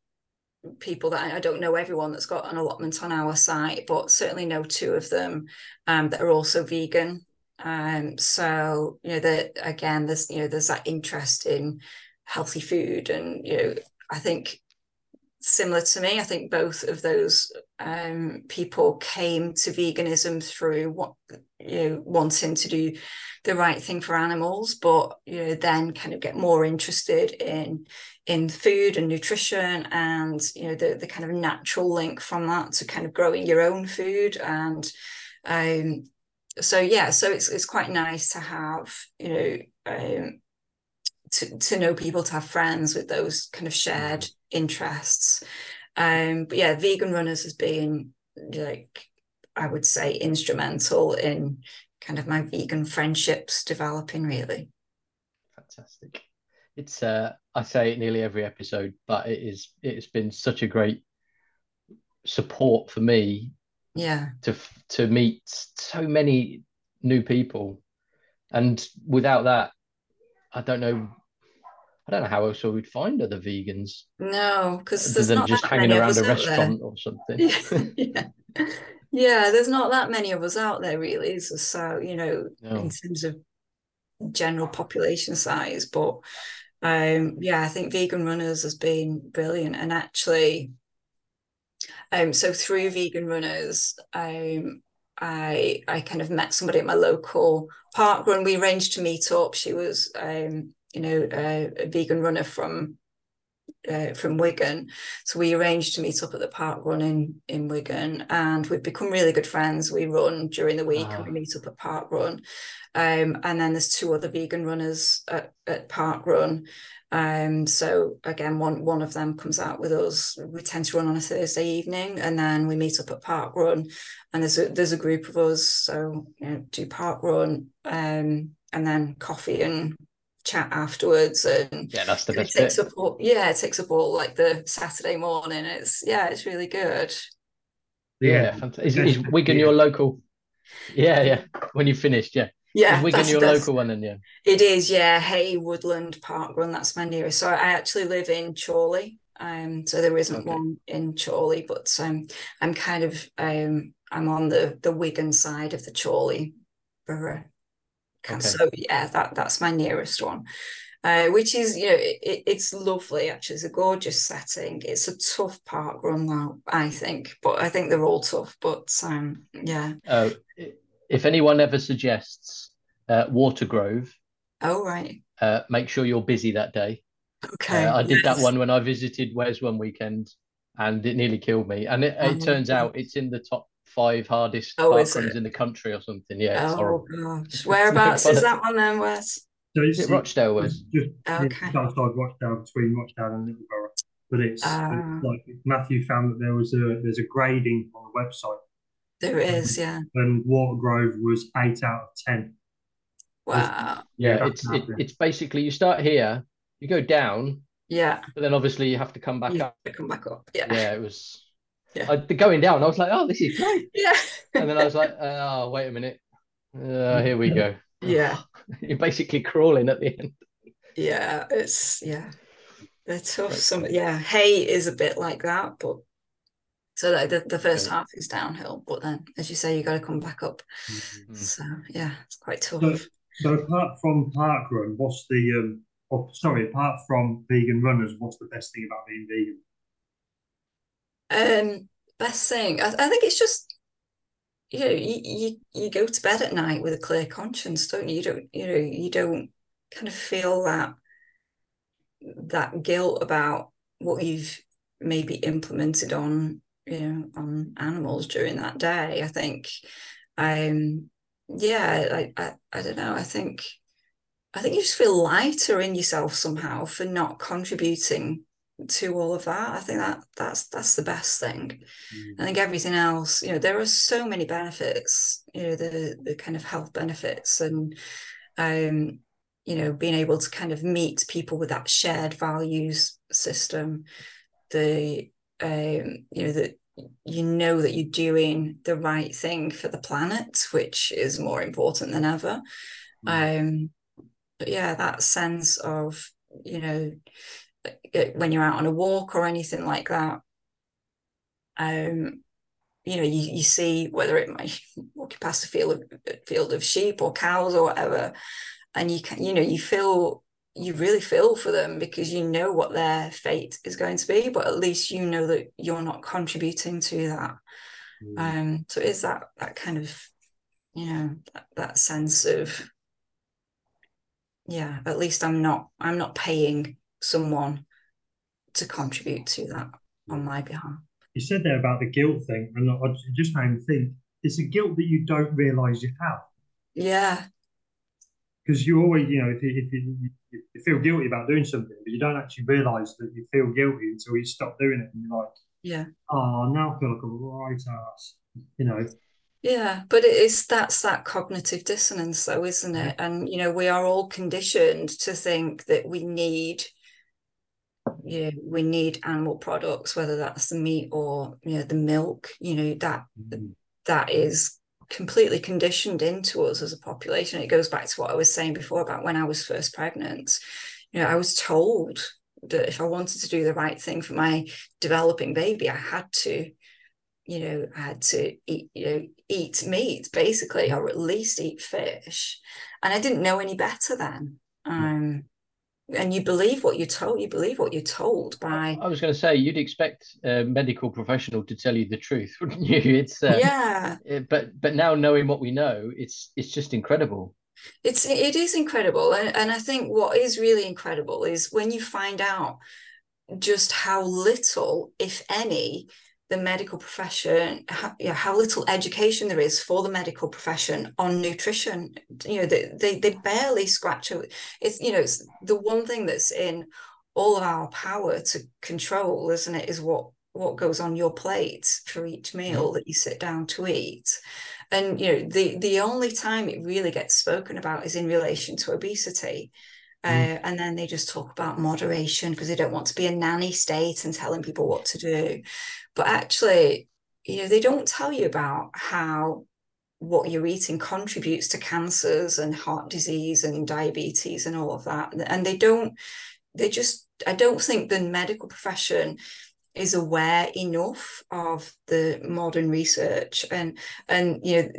people that I, I don't know everyone that's got an allotment on our site, but certainly know two of them um, that are also vegan. Um, so you know that again, there's you know there's that interest in healthy food, and you know I think similar to me, I think both of those um, people came to veganism through what you know wanting to do the right thing for animals, but you know then kind of get more interested in in food and nutrition and you know the the kind of natural link from that to kind of growing your own food and um so yeah so it's it's quite nice to have you know um to, to know people to have friends with those kind of shared interests um but yeah vegan runners has been like i would say instrumental in kind of my vegan friendships developing really Fantastic. It's uh I say it nearly every episode, but it is it's been such a great support for me yeah to to meet so many new people. And without that, I don't know I don't know how else we'd find other vegans no because there's not just that hanging many of around a out there. restaurant or something. yeah. yeah, there's not that many of us out there really. So, so you know, No. in terms of general population size, but um, yeah, I think vegan runners has been brilliant, and actually, um, so through vegan runners, um, I I kind of met somebody at my local park run. We arranged to meet up. She was um, you know, a, a vegan runner from uh, from Wigan. So we arranged to meet up at the park run in, in Wigan and we've become really good friends. We run during the week Ah. and we meet up at park run. Um, and then there's two other vegan runners at, at park run. Um, so again, one one of them comes out with us. We tend to run on a Thursday evening, and then we meet up at Park Run. And there's a there's a group of us, so you know, do Park Run, um, and then coffee and chat afterwards. And Yeah, that's the it best takes bit. up all yeah it takes up all like the saturday morning it's yeah it's really good Yeah, fantastic. Is, is Wigan yeah. your local? Yeah, yeah. When you finished, yeah. yeah Is Wigan your local one then? Yeah. it is yeah Haigh woodland park run that's my nearest so i actually live in chorley um so there isn't Okay. one in chorley but um i'm kind of um i'm on the the wigan side of the chorley borough Okay. so yeah that that's my nearest one. Uh, which is you know it, it's lovely actually. It's a gorgeous setting. It's a tough park run though i think but i think they're all tough but um yeah. Uh, if anyone ever suggests uh, Watergrove, oh right. uh, make sure you're busy that day. okay. Uh, I did that one when I visited where's one weekend, and it nearly killed me. And it, Oh, it turns out it's in the top five hardest Oh, park is in the country or something. Yeah, it's oh horrible. gosh whereabouts is that one then Wez So Is it's, it Rochdale was? just Okay. just outside Rochdale, between Rochdale and Littleborough. But it's, Ah. it's like Matthew found that there was a there's a grading on the website, there is yeah and Watergrove was eight out of ten. wow Yeah, that's it's it, it's basically you start here, you go down, yeah but then obviously you have to come back you up. come back up yeah Yeah, it was. Yeah. I, the going down, I was like, oh, this is great. yeah And then I was like, oh, wait a minute. Uh, here we go. yeah You're basically crawling at the end. yeah it's yeah they're tough Right. some yeah Haigh is a bit like that but so like the, the first Okay. half is downhill but then as you say you got to come back up Mm. so yeah it's quite tough So, so apart from park run, what's the um? Oh, sorry, apart from vegan runners, what's the best thing about being vegan? Um, best thing, I, I think it's just you know you, you you go to bed at night with a clear conscience don't you? You don't you know you don't kind of feel that that guilt about what you've maybe implemented on you know on animals during that day. I think um yeah I, I i don't know i think i think you just feel lighter in yourself somehow for not contributing to all of that i think that that's that's the best thing mm. i think everything else you know there are so many benefits you know the the kind of health benefits and um you know being able to kind of meet people with that shared values system the um you know that you know that you're doing the right thing for the planet which is more important than ever mm. um but yeah that sense of you know when you're out on a walk or anything like that um you know you, you see whether it might walk past a field of field of sheep or cows or whatever and you can you know you feel you really feel for them because you know what their fate is going to be but at least you know that you're not contributing to that mm. um so is that that kind of you know that, that sense of yeah at least i'm not i'm not paying someone to contribute to that on my behalf. You said there about the guilt thing, and I just made me think it's a guilt that you don't realize you have. Yeah. Because you always, you know, if you, if you, you feel guilty about doing something, but you don't actually realize that you feel guilty until you stop doing it, and you're like, yeah, oh, now I feel like a right ass, you know. Yeah, but it is that's that cognitive dissonance, though, isn't it? And you know, we are all conditioned to think that we need you know, we need animal products, whether that's the meat or you know the milk. You know that mm-hmm. that is completely conditioned into us as a population. It goes back to what I was saying before about when I was first pregnant. You know, I was told that if I wanted to do the right thing for my developing baby, I had to, you know, I had to eat, you know, eat meat basically, or at least eat fish. And I didn't know any better then. Um, and you believe what you're told you believe what you're told by i was going to say you'd expect a medical professional to tell you the truth wouldn't you? It's uh, yeah. it, but but now knowing what we know it's it's just incredible. It's it is incredible. And, and i think what is really incredible is when you find out just how little if any the medical profession how, you know, how little education there is for the medical profession on nutrition you know they they, they barely scratch it it's you know it's the one thing that's in all of our power to control isn't it is what what goes on your plate for each meal that you sit down to eat. And you know the the only time it really gets spoken about is in relation to obesity. Uh, mm. and then they just talk about moderation because they don't want to be a nanny state and telling people what to do but actually you know they don't tell you about how what you're eating contributes to cancers and heart disease and diabetes and all of that. And they don't they just i don't think the medical profession is aware enough of the modern research. And and you know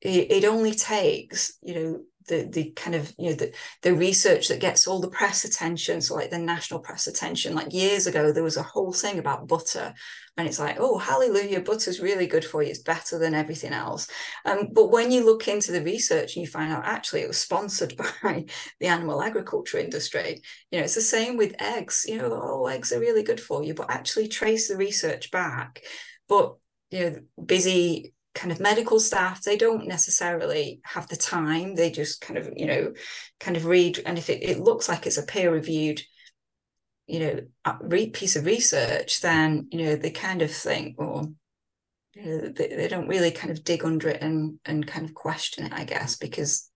it, it only takes you know the the kind of you know the the research that gets all the press attention so like the national press attention. Like years ago there was a whole thing about butter and it's like oh hallelujah butter's really good for you. It's better than everything else. Um, but when you look into the research and you find out actually it was sponsored by the animal agriculture industry you know it's the same with eggs. You know oh eggs are really good for you but actually trace the research back. But you know busy kind of medical staff they don't necessarily have the time. They just kind of you know kind of read. And if it, it looks like it's a peer reviewed you know piece of research then you know they kind of think well you know, they, they don't really kind of dig under it and and kind of question it i guess because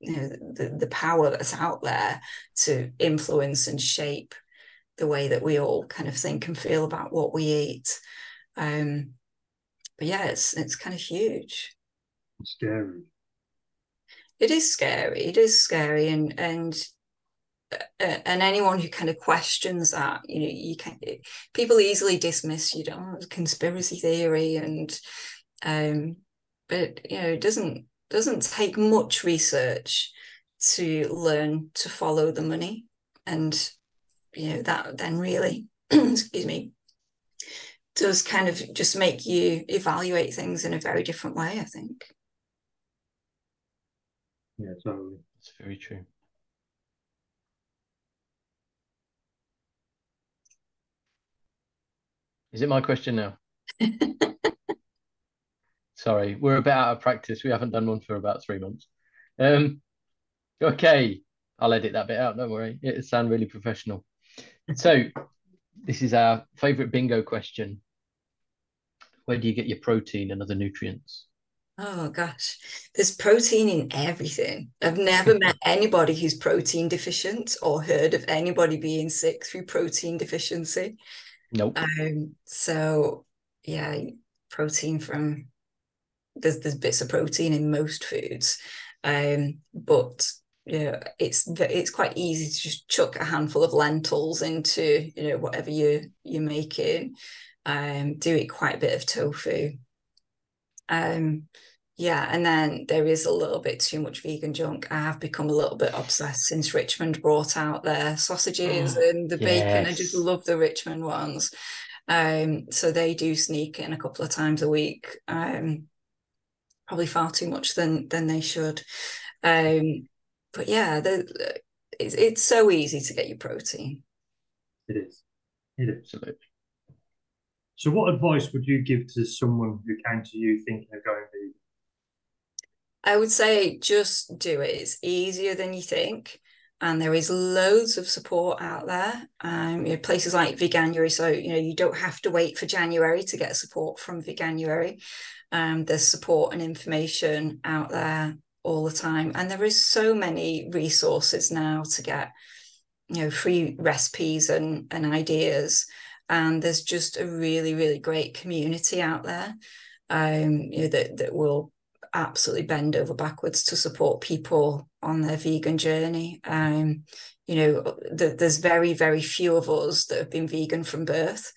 you know the, the power that's out there to influence and shape the way that we all kind of think and feel about what we eat. Um but yeah, it's it's kind of huge. It's scary. It is scary. It is scary, and and uh, and anyone who kind of questions that, you know, you can people easily dismiss you know conspiracy theory, and um, but you know, it doesn't doesn't take much research to learn to follow the money, and you know that then really, excuse me, does kind of just make you evaluate things in a very different way, I think. Yeah, totally. That's very true. Is it my question now? Sorry, we're a bit out of practice. We haven't done one for about three months. Um, okay, I'll edit that bit out. Don't worry. It'll sound really professional. So, this is our favorite bingo question. Where do you get your protein and other nutrients? Oh gosh, there's protein in everything. I've never met anybody who's protein deficient or heard of anybody being sick through protein deficiency. Nope. Um, so yeah, protein from there's there's bits of protein in most foods. Um, but you know, it's it's quite easy to just chuck a handful of lentils into you know whatever you you're making. Um, do eat quite a bit of tofu. Um, yeah, and then there is a little bit too much vegan junk. I have become a little bit obsessed since Richmond brought out their sausages Oh, and the bacon. I just love the Richmond ones. Um, so they do sneak in a couple of times a week. Um, probably far too much than than they should. Um, but yeah, the, it's it's so easy to get your protein. It is. It is. Absolutely. So, what advice would you give to someone who came to you thinking of going vegan? I would say just do it. It's easier than you think. And there is loads of support out there. Um, you know, places like Veganuary. So, you know, you don't have to wait for January to get support from Veganuary. Um, there's support and information out there all the time. And there is so many resources now to get, you know, free recipes and, and ideas. And there's just a really, really great community out there um, you know, that, that will absolutely bend over backwards to support people on their vegan journey. Um, you know, th- there's very, very few of us that have been vegan from birth.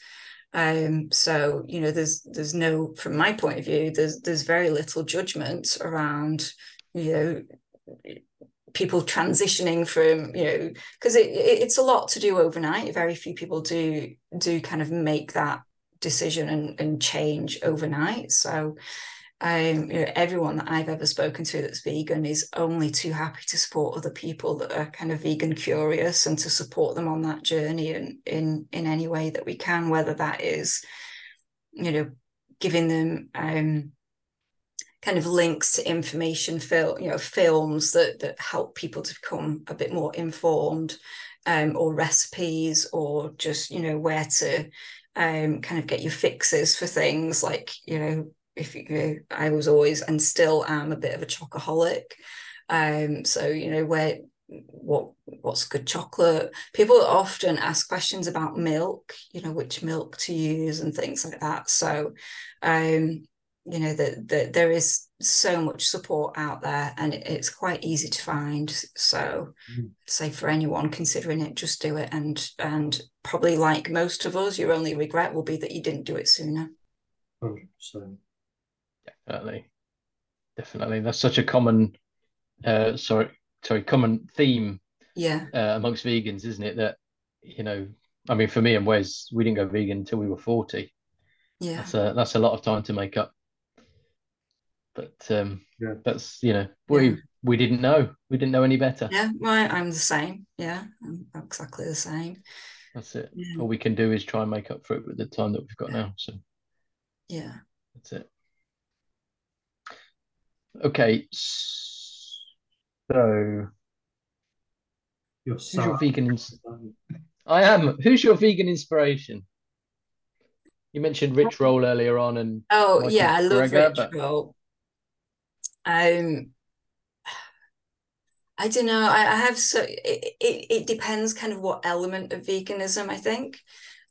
Um, so you know, there's there's no, from my point of view, there's there's very little judgment around, you know, people transitioning from, you know, because it, it, it's a lot to do overnight. Very few people do do kind of make that decision and, and change overnight. So um, you know, everyone that I've ever spoken to that's vegan is only too happy to support other people that are kind of vegan curious and to support them on that journey and in in any way that we can, whether that is, you know, giving them um, kind of links to information film, you know, films that that help people to become a bit more informed, um, or recipes, or just you know where to um, kind of get your fixes for things like you know if you, you know, I was always and still am a bit of a chocoholic. Um, so you know where what what's good chocolate. People often ask questions about milk, you know, which milk to use and things like that. So um, you know that the, there is so much support out there and it, it's quite easy to find so Mm. say for anyone considering it just do it and and probably like most of us your only regret will be that you didn't do it sooner 100%. Definitely. Definitely. That's such a common uh sorry sorry, common theme yeah uh, amongst vegans, isn't it? That, you know, I mean for me and Wez, we didn't go vegan until we were 40. yeah That's a that's a lot of time to make up. But um Yeah. that's you know, we Yeah. we didn't know. We didn't know any better. yeah well i'm the same yeah i'm exactly the same That's it. yeah All we can do is try and make up for it with the time that we've got now. So yeah that's it. Okay. So You're who's so your vegan ins- I am. Who's your vegan inspiration? You mentioned Rich Roll earlier on and oh Michael yeah i love Greger, rich but- roll um I don't know. I, I have so it, it it depends kind of what element of veganism I think.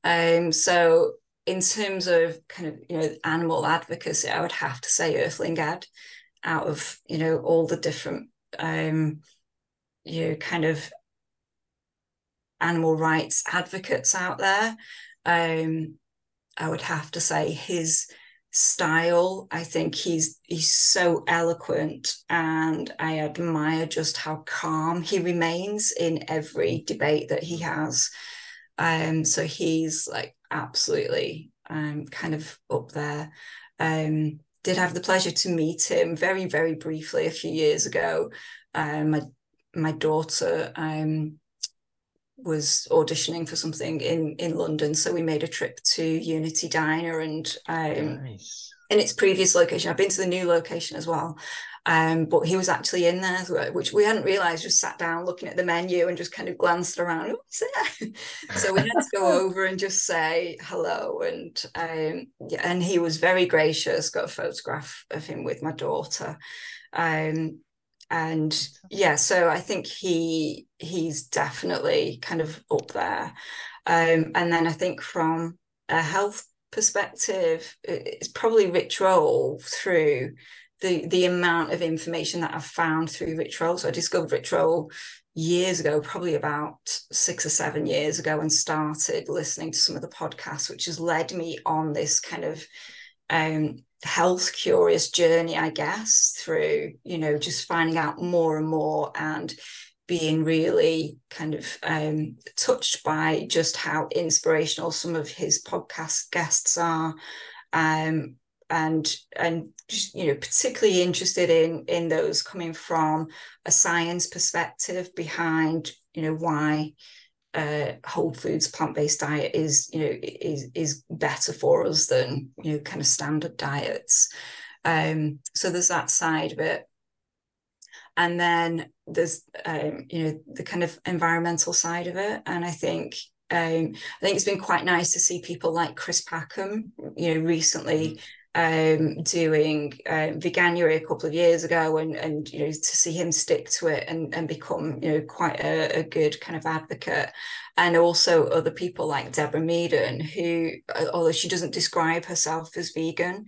Um, so in terms of kind of you know animal advocacy, I would have to say Earthling Ed out of you know all the different um you know kind of animal rights advocates out there. Um, I would have to say his style i think he's he's so eloquent and i admire just how calm he remains in every debate that he has um so he's like absolutely um, kind of up there. Um, did have the pleasure to meet him very, very briefly a few years ago. Um, my my daughter um, was auditioning for something in in London, so we made a trip to Unity Diner and um, nice. in its previous location. I've been to the new location as well, um, but he was actually in there, which we hadn't realised. Just sat down looking at the menu and just kind of glanced around. So we had to go over and just say hello, and um, yeah, and he was very gracious. Got a photograph of him with my daughter. Um, and yeah so i think he he's definitely kind of up there. Um, and then i think from a health perspective it's probably rich roll through the the amount of information that i've found through rich roll. So i discovered rich roll years ago probably about six or seven years ago and started listening to some of the podcasts which has led me on this kind of um, health curious journey, I guess, through, you know, just finding out more and more and being really kind of um, touched by just how inspirational some of his podcast guests are. Um, and and just, you know particularly interested in in those coming from a science perspective behind you know why uh, whole foods plant-based diet is you know is is better for us than you know kind of standard diets. Um so there's that side of it. And then there's um you know the kind of environmental side of it. And i think um, I think it's been quite nice to see people like Chris Packham, you know, recently mm-hmm um, doing uh, Veganuary a couple of years ago, and and you know to see him stick to it and and become you know quite a, a good kind of advocate, and also other people like Deborah Meaden, who although she doesn't describe herself as vegan,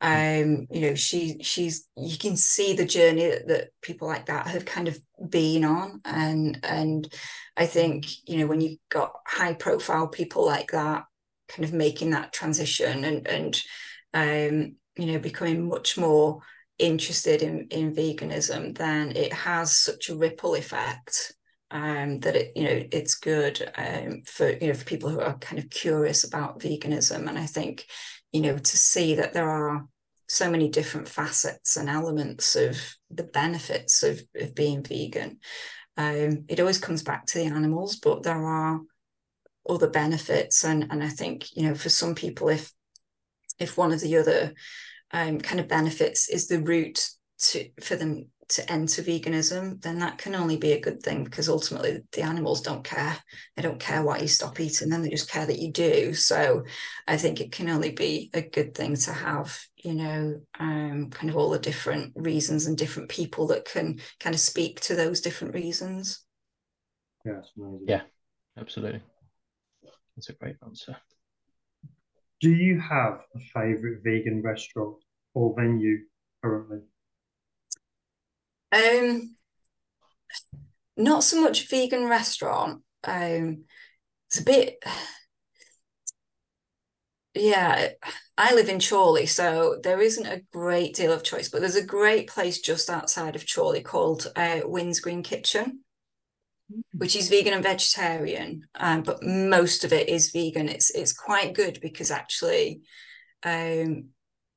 um, you know she she's you can see the journey that, that people like that have kind of been on, and and I think you know when you've got high profile people like that kind of making that transition and and um, you know, becoming much more interested in, in veganism, then it has such a ripple effect um, that it, you know, it's good um, for, you know, for people who are kind of curious about veganism. And I think, you know, to see that there are so many different facets and elements of the benefits of, of being vegan. Um, it always comes back to the animals, but there are other benefits. And, and I think, you know, for some people, if if one of the other um, kind of benefits is the route to for them to enter veganism, then that can only be a good thing because ultimately the animals don't care. They don't care why you stop eating them, they just care that you do. So I think it can only be a good thing to have, you know, um, kind of all the different reasons and different people that can kind of speak to those different reasons. Yeah, yeah, absolutely. That's a great answer. Do you have a favorite vegan restaurant or venue currently? Um, not so much vegan restaurant. Um, it's a bit. Yeah, I live in Chorley, so there isn't a great deal of choice, but there's a great place just outside of Chorley called uh, Wynn's Green Kitchen which is vegan and vegetarian, um, but most of it is vegan. It's it's quite good because actually, um,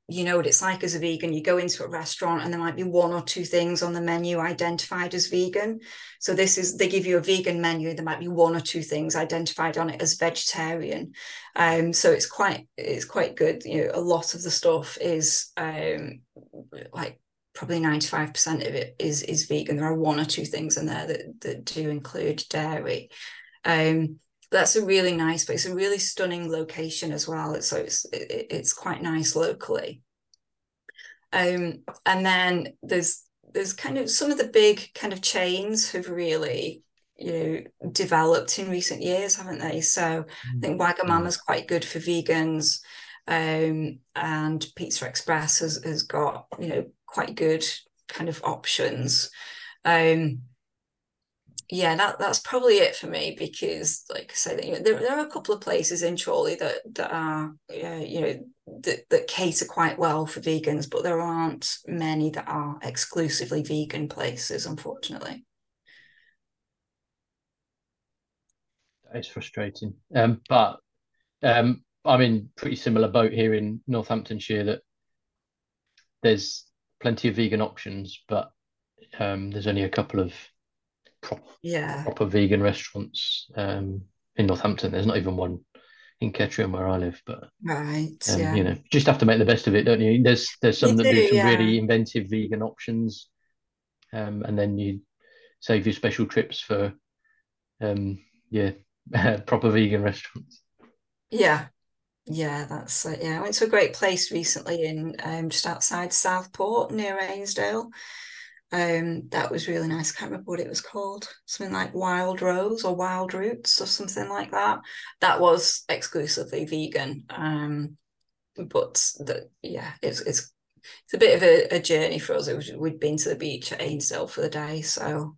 you know what it's like as a vegan. You go into a restaurant and there might be one or two things on the menu identified as vegan. So this is they give you a vegan menu. There might be one or two things identified on it as vegetarian. Um, so it's quite it's quite good. You know, a lot of the stuff is um, like probably 95% of it is is vegan. There are one or two things in there that, that do include dairy. Um, that's a really nice but it's a really stunning location as well. So it's it, it's quite nice locally. Um, and then there's there's kind of some of the big kind of chains have really you know developed in recent years haven't they? So mm-hmm. i think mm. wagamama's quite good for vegans um, and pizza express has, has got you know quite good kind of options. Um, yeah, that that's probably it for me because, like I said, you know, there, there are a couple of places in Chorley that that are, you know, that, that cater quite well for vegans, but there aren't many that are exclusively vegan places, unfortunately. That is frustrating, um, but um, I'm in pretty similar boat here in Northamptonshire that there's plenty of vegan options, but um, there's only a couple of prop, Yeah. proper vegan restaurants um, in Northampton. There's not even one in Kettering where I live, but Right. um, yeah. you know, just have to make the best of it, don't you? There's there's some You that do do, some yeah. really inventive vegan options, um, and then you save your special trips for um, yeah, proper vegan restaurants. Yeah. Yeah, that's. Yeah, I went to a great place recently in um just outside Southport near Ainsdale. Um, that was really nice. I can't remember what it was called. Something like Wild Rose or Wild Roots or something like that. That was exclusively vegan. Um, but the yeah, it's it's it's a bit of a, a journey for us. It was, we'd been to the beach at Ainsdale for the day, so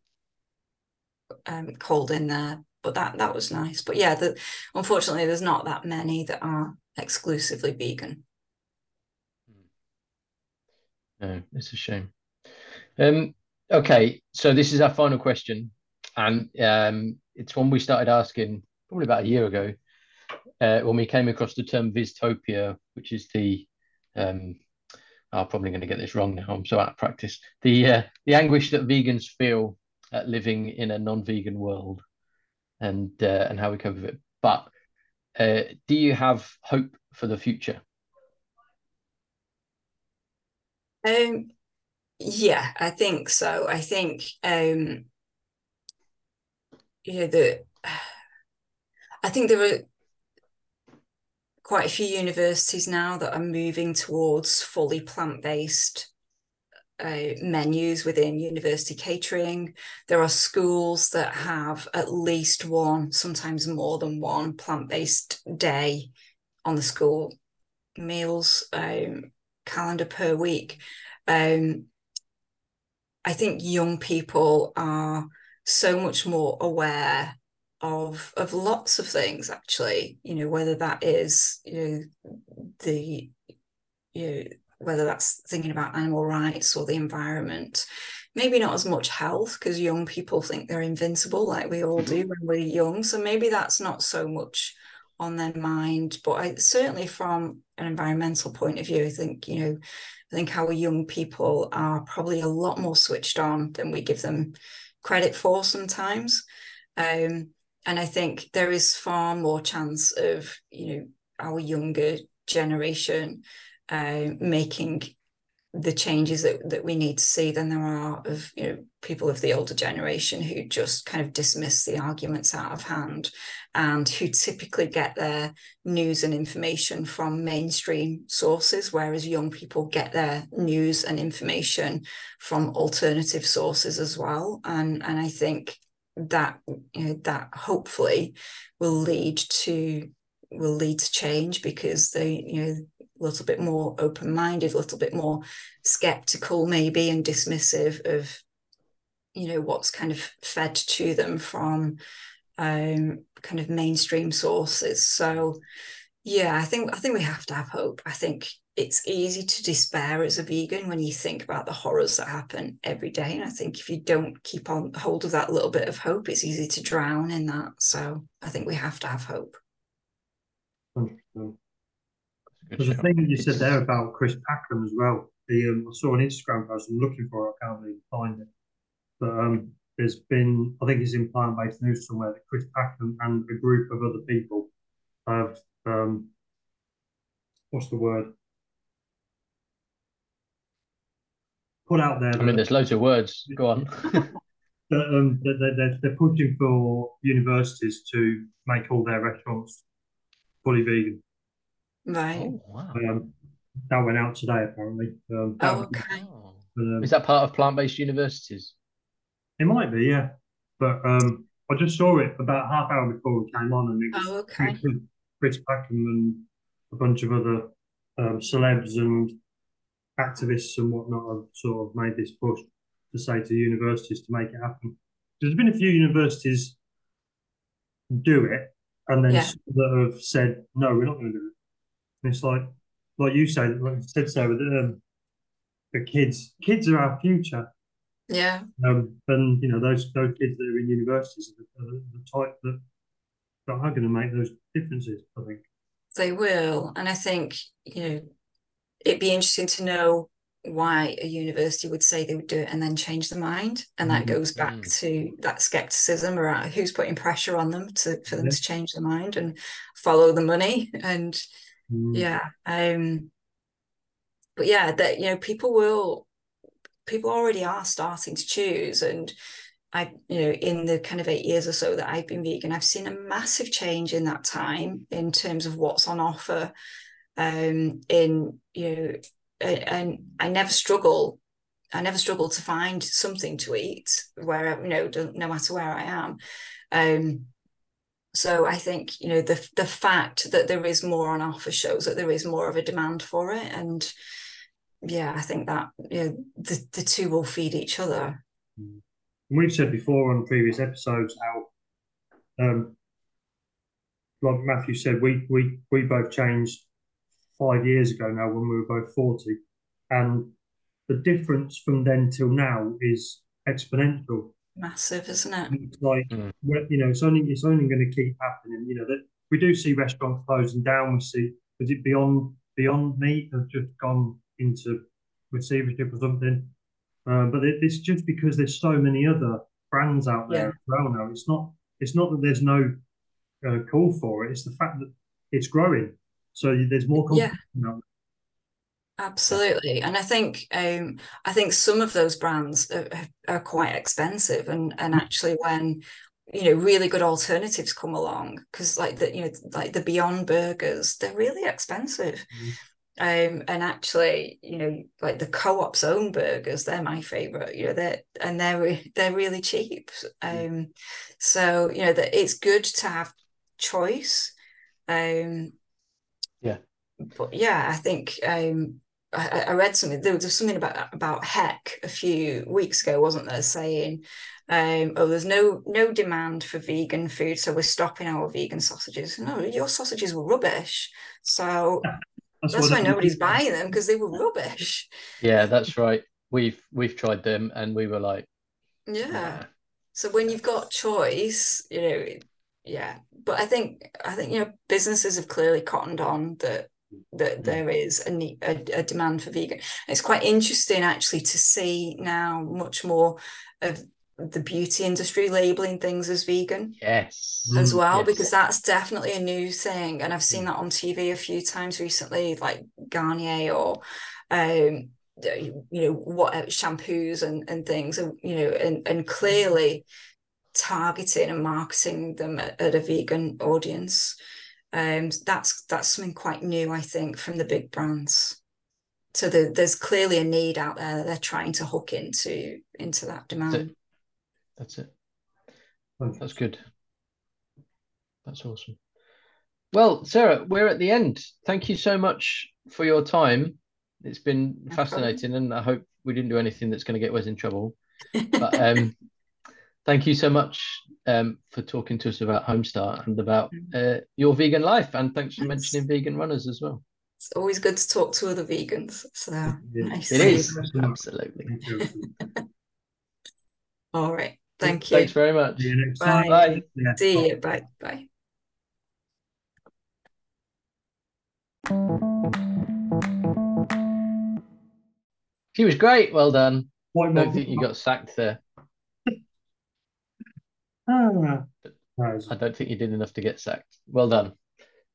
um cold in there. But that that was nice. But yeah, the unfortunately there's not that many that are exclusively vegan. No, it's a shame. Um, okay, so this is our final question, and um, it's one we started asking probably about a year ago uh, when we came across the term Vystopia, which is the um, I'm probably going to get this wrong now. I'm so out of practice. The uh, the anguish that vegans feel at living in a non-vegan world, and uh, and how we cope with it. But uh, do you have hope for the future? Um, yeah, I think so. I think um, you know the I think there are quite a few universities now that are moving towards fully plant-based uh, menus within university catering. There are schools that have at least one, sometimes more than one plant-based day on the school meals um, calendar per week. Um, I think young people are so much more aware of of lots of things actually you know whether that is you know the you know whether that's thinking about animal rights or the environment. Maybe not as much health because young people think they're invincible like we all do when we're young so maybe that's not so much on their mind. But I certainly from an environmental point of view I think you know I think our young people are probably a lot more switched on than we give them credit for sometimes. Um, and I think there is far more chance of you know our younger generation uh, making the changes that, that we need to see than there are of you know people of the older generation who just kind of dismiss the arguments out of hand and who typically get their news and information from mainstream sources whereas young people get their news and information from alternative sources as well. And and I think that you know that hopefully will lead to will lead to change because they you know a little bit more open-minded a little bit more skeptical maybe and dismissive of you know what's kind of fed to them from um kind of mainstream sources so yeah i think i think we have to have hope i think it's easy to despair as a vegan when you think about the horrors that happen every day. And I think if you don't keep on hold of that little bit of hope, it's easy to drown in that. So I think we have to have hope. 100%. There's a thing you said there about Chris Packham as well. The um, I saw an Instagram post. I'm looking for it. I can't really find it. But um, there's been, I think it's in plant-based news somewhere that Chris Packham and a group of other people have, um, what's the word? Put out there. I mean, there's loads of words. Go on. that, um, that they're, they're, they're pushing for universities to make all their restaurants fully vegan. Right. Oh, wow. Um, that went out today, apparently. Um, Oh, okay. But, um, Is that part of plant-based universities? It might be, yeah. But um, I just saw it about half hour before we came on, and it was Oh, okay. Chris Packham and a bunch of other um, celebs and activists and whatnot have sort of made this push to say to universities to make it happen. There's been a few universities do it, and then Yeah. some that have said no, we're not going to do it. And it's like, like you said, like you said, Sarah, that um, the kids, kids are our future. Yeah. Um, and you know those those kids that are in universities are the, are the type that that are going to make those differences. I think. They will, and I think you know it'd be interesting to know why a university would say they would do it and then change their mind and that Mhm. goes back Mm. to that skepticism around who's putting pressure on them to for them Yeah. to change their mind and follow the money and Mm. yeah um but yeah that you know people will people already are starting to choose and I, you know, in the kind of eight years or so that I've been vegan, I've seen a massive change in that time in terms of what's on offer. Um, in you know, and I never struggle. I never struggle to find something to eat where you know, no matter where I am. Um, so I think you know the the fact that there is more on offer shows that there is more of a demand for it, and yeah, I think that you know the the two will feed each other. And we've said before on previous episodes how, um, like Matthew said, we we we both changed five years ago now when we were both forty, and the difference from then till now is exponential. Massive, isn't it? It's like Mm. well, you know, it's only it's only going to keep happening. You know that we do see restaurants closing down. We see is it beyond Beyond Meat have just gone into receivership or something. Uh, but it, it's just because there's so many other brands out there Yeah. as well now. It's not it's not that there's no uh, call for it. It's the fact that it's growing. So there's more Yeah. competition. Absolutely, and I think um, I think some of those brands are, are quite expensive, and and actually when you know really good alternatives come along, because like the you know like the Beyond Burgers, they're really expensive. Um, and actually, you know, like the co-op's own burgers, they're my favorite. You know, they're and they're re- they're really cheap. Um, so you know that it's good to have choice. Um, Yeah. but yeah, I think um, I, I read something. There was something about about Heck a few weeks ago, wasn't there, saying, um, "Oh, there's no no demand for vegan food, so we're stopping our vegan sausages." No, your sausages were rubbish. So that's what why it- nobody's buying them because they were rubbish. Yeah, that's right. We've we've tried them and we were like, Yeah. nah. So when you've got choice, you know, yeah. But I think I think you know businesses have clearly cottoned on that that there is a need a, a demand for vegan. It's quite interesting actually to see now much more of the beauty industry labeling things as vegan yes. as Mm, well yes. because that's definitely a new thing and i've seen Mm. that on tv a few times recently like garnier or um you know what shampoos and, and things and you know and, and clearly targeting and marketing them at, at a vegan audience um that's that's something quite new i think from the big brands so the, there's clearly a need out there that they're trying to hook into into that demand That's it. That's That's good. That's awesome. Well, Sarah, we're at the end. Thank you so much for your time. It's been No fascinating, and I hope we didn't do anything that's going to get Wez in trouble. But um, thank you so much um, for talking to us about Home Start and about uh, your vegan life. And thanks for Thanks. mentioning vegan runners as well. it's always good to talk to other vegans so nice It to is see you. so much. absolutely. All right. Thank you. Thanks very much. See you next Bye. time. Bye. Yeah. See you. Bye. Bye. She was great. Well done. I don't think you got sacked there. Ah. I don't think you did enough to get sacked. Well done.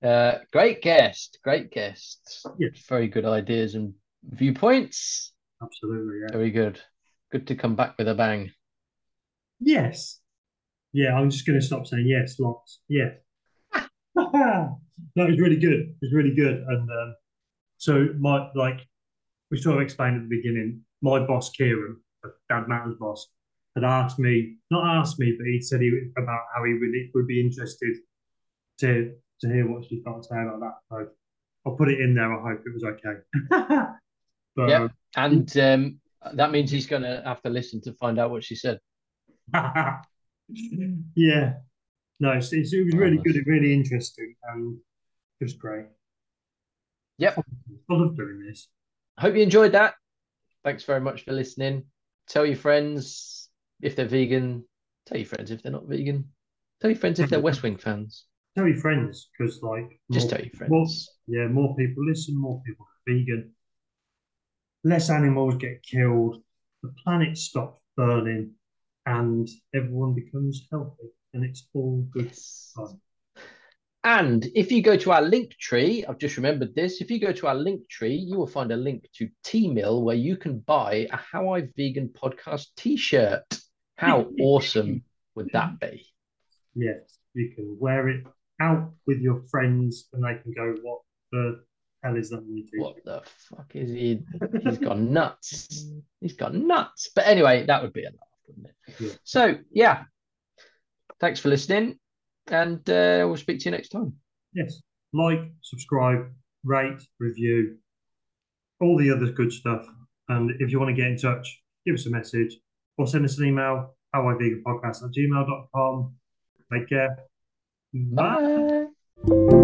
Uh, great guest. Great guest. Yeah. Very good ideas and viewpoints. Absolutely, yeah. Very good. Good to come back with a bang. Yes. Yeah, I'm just going to stop saying yes, lots. Yes. that was really good. It was really good. And um, so, my, like, we sort of explained at the beginning, my boss, Kieran, Dad Matter's boss, had asked me, not asked me, but he said he about how he would, would be interested to to hear what she's got to say about that. So I'll put it in there. I hope it was okay. but, Yep. And um, that means he's going to have to listen to find out what she said. yeah. No, it's, it's, it was really good, and really interesting, and it was great. Yep. I love doing this. I hope you enjoyed that. Thanks very much for listening. Tell your friends if they're vegan. Tell your friends if they're not vegan. Tell your friends if they're West Wing fans. tell your friends because like Just more- tell your more- friends. yeah, more people listen, more people are vegan, less animals get killed, the planet stops burning, and everyone becomes healthy, and it's all good Yes. fun. And if you go to our Linktree, I've just remembered this. If you go to our Linktree, you will find a link to Teemill where you can buy a How I Vegan podcast t shirt. How awesome would that be? Yes, you can wear it out with your friends, and they can go, "What the hell is that? What the fuck is he? He's gone nuts. He's gone nuts. But anyway, that would be a laugh, wouldn't it? Yeah. So, yeah. Thanks for listening. And uh, we'll speak to you next time. Yes, like, subscribe, rate, review, all the other good stuff. And if you want to get in touch, give us a message or send us an email, howiveganpodcast at gmail.com. Take care. Bye. Bye.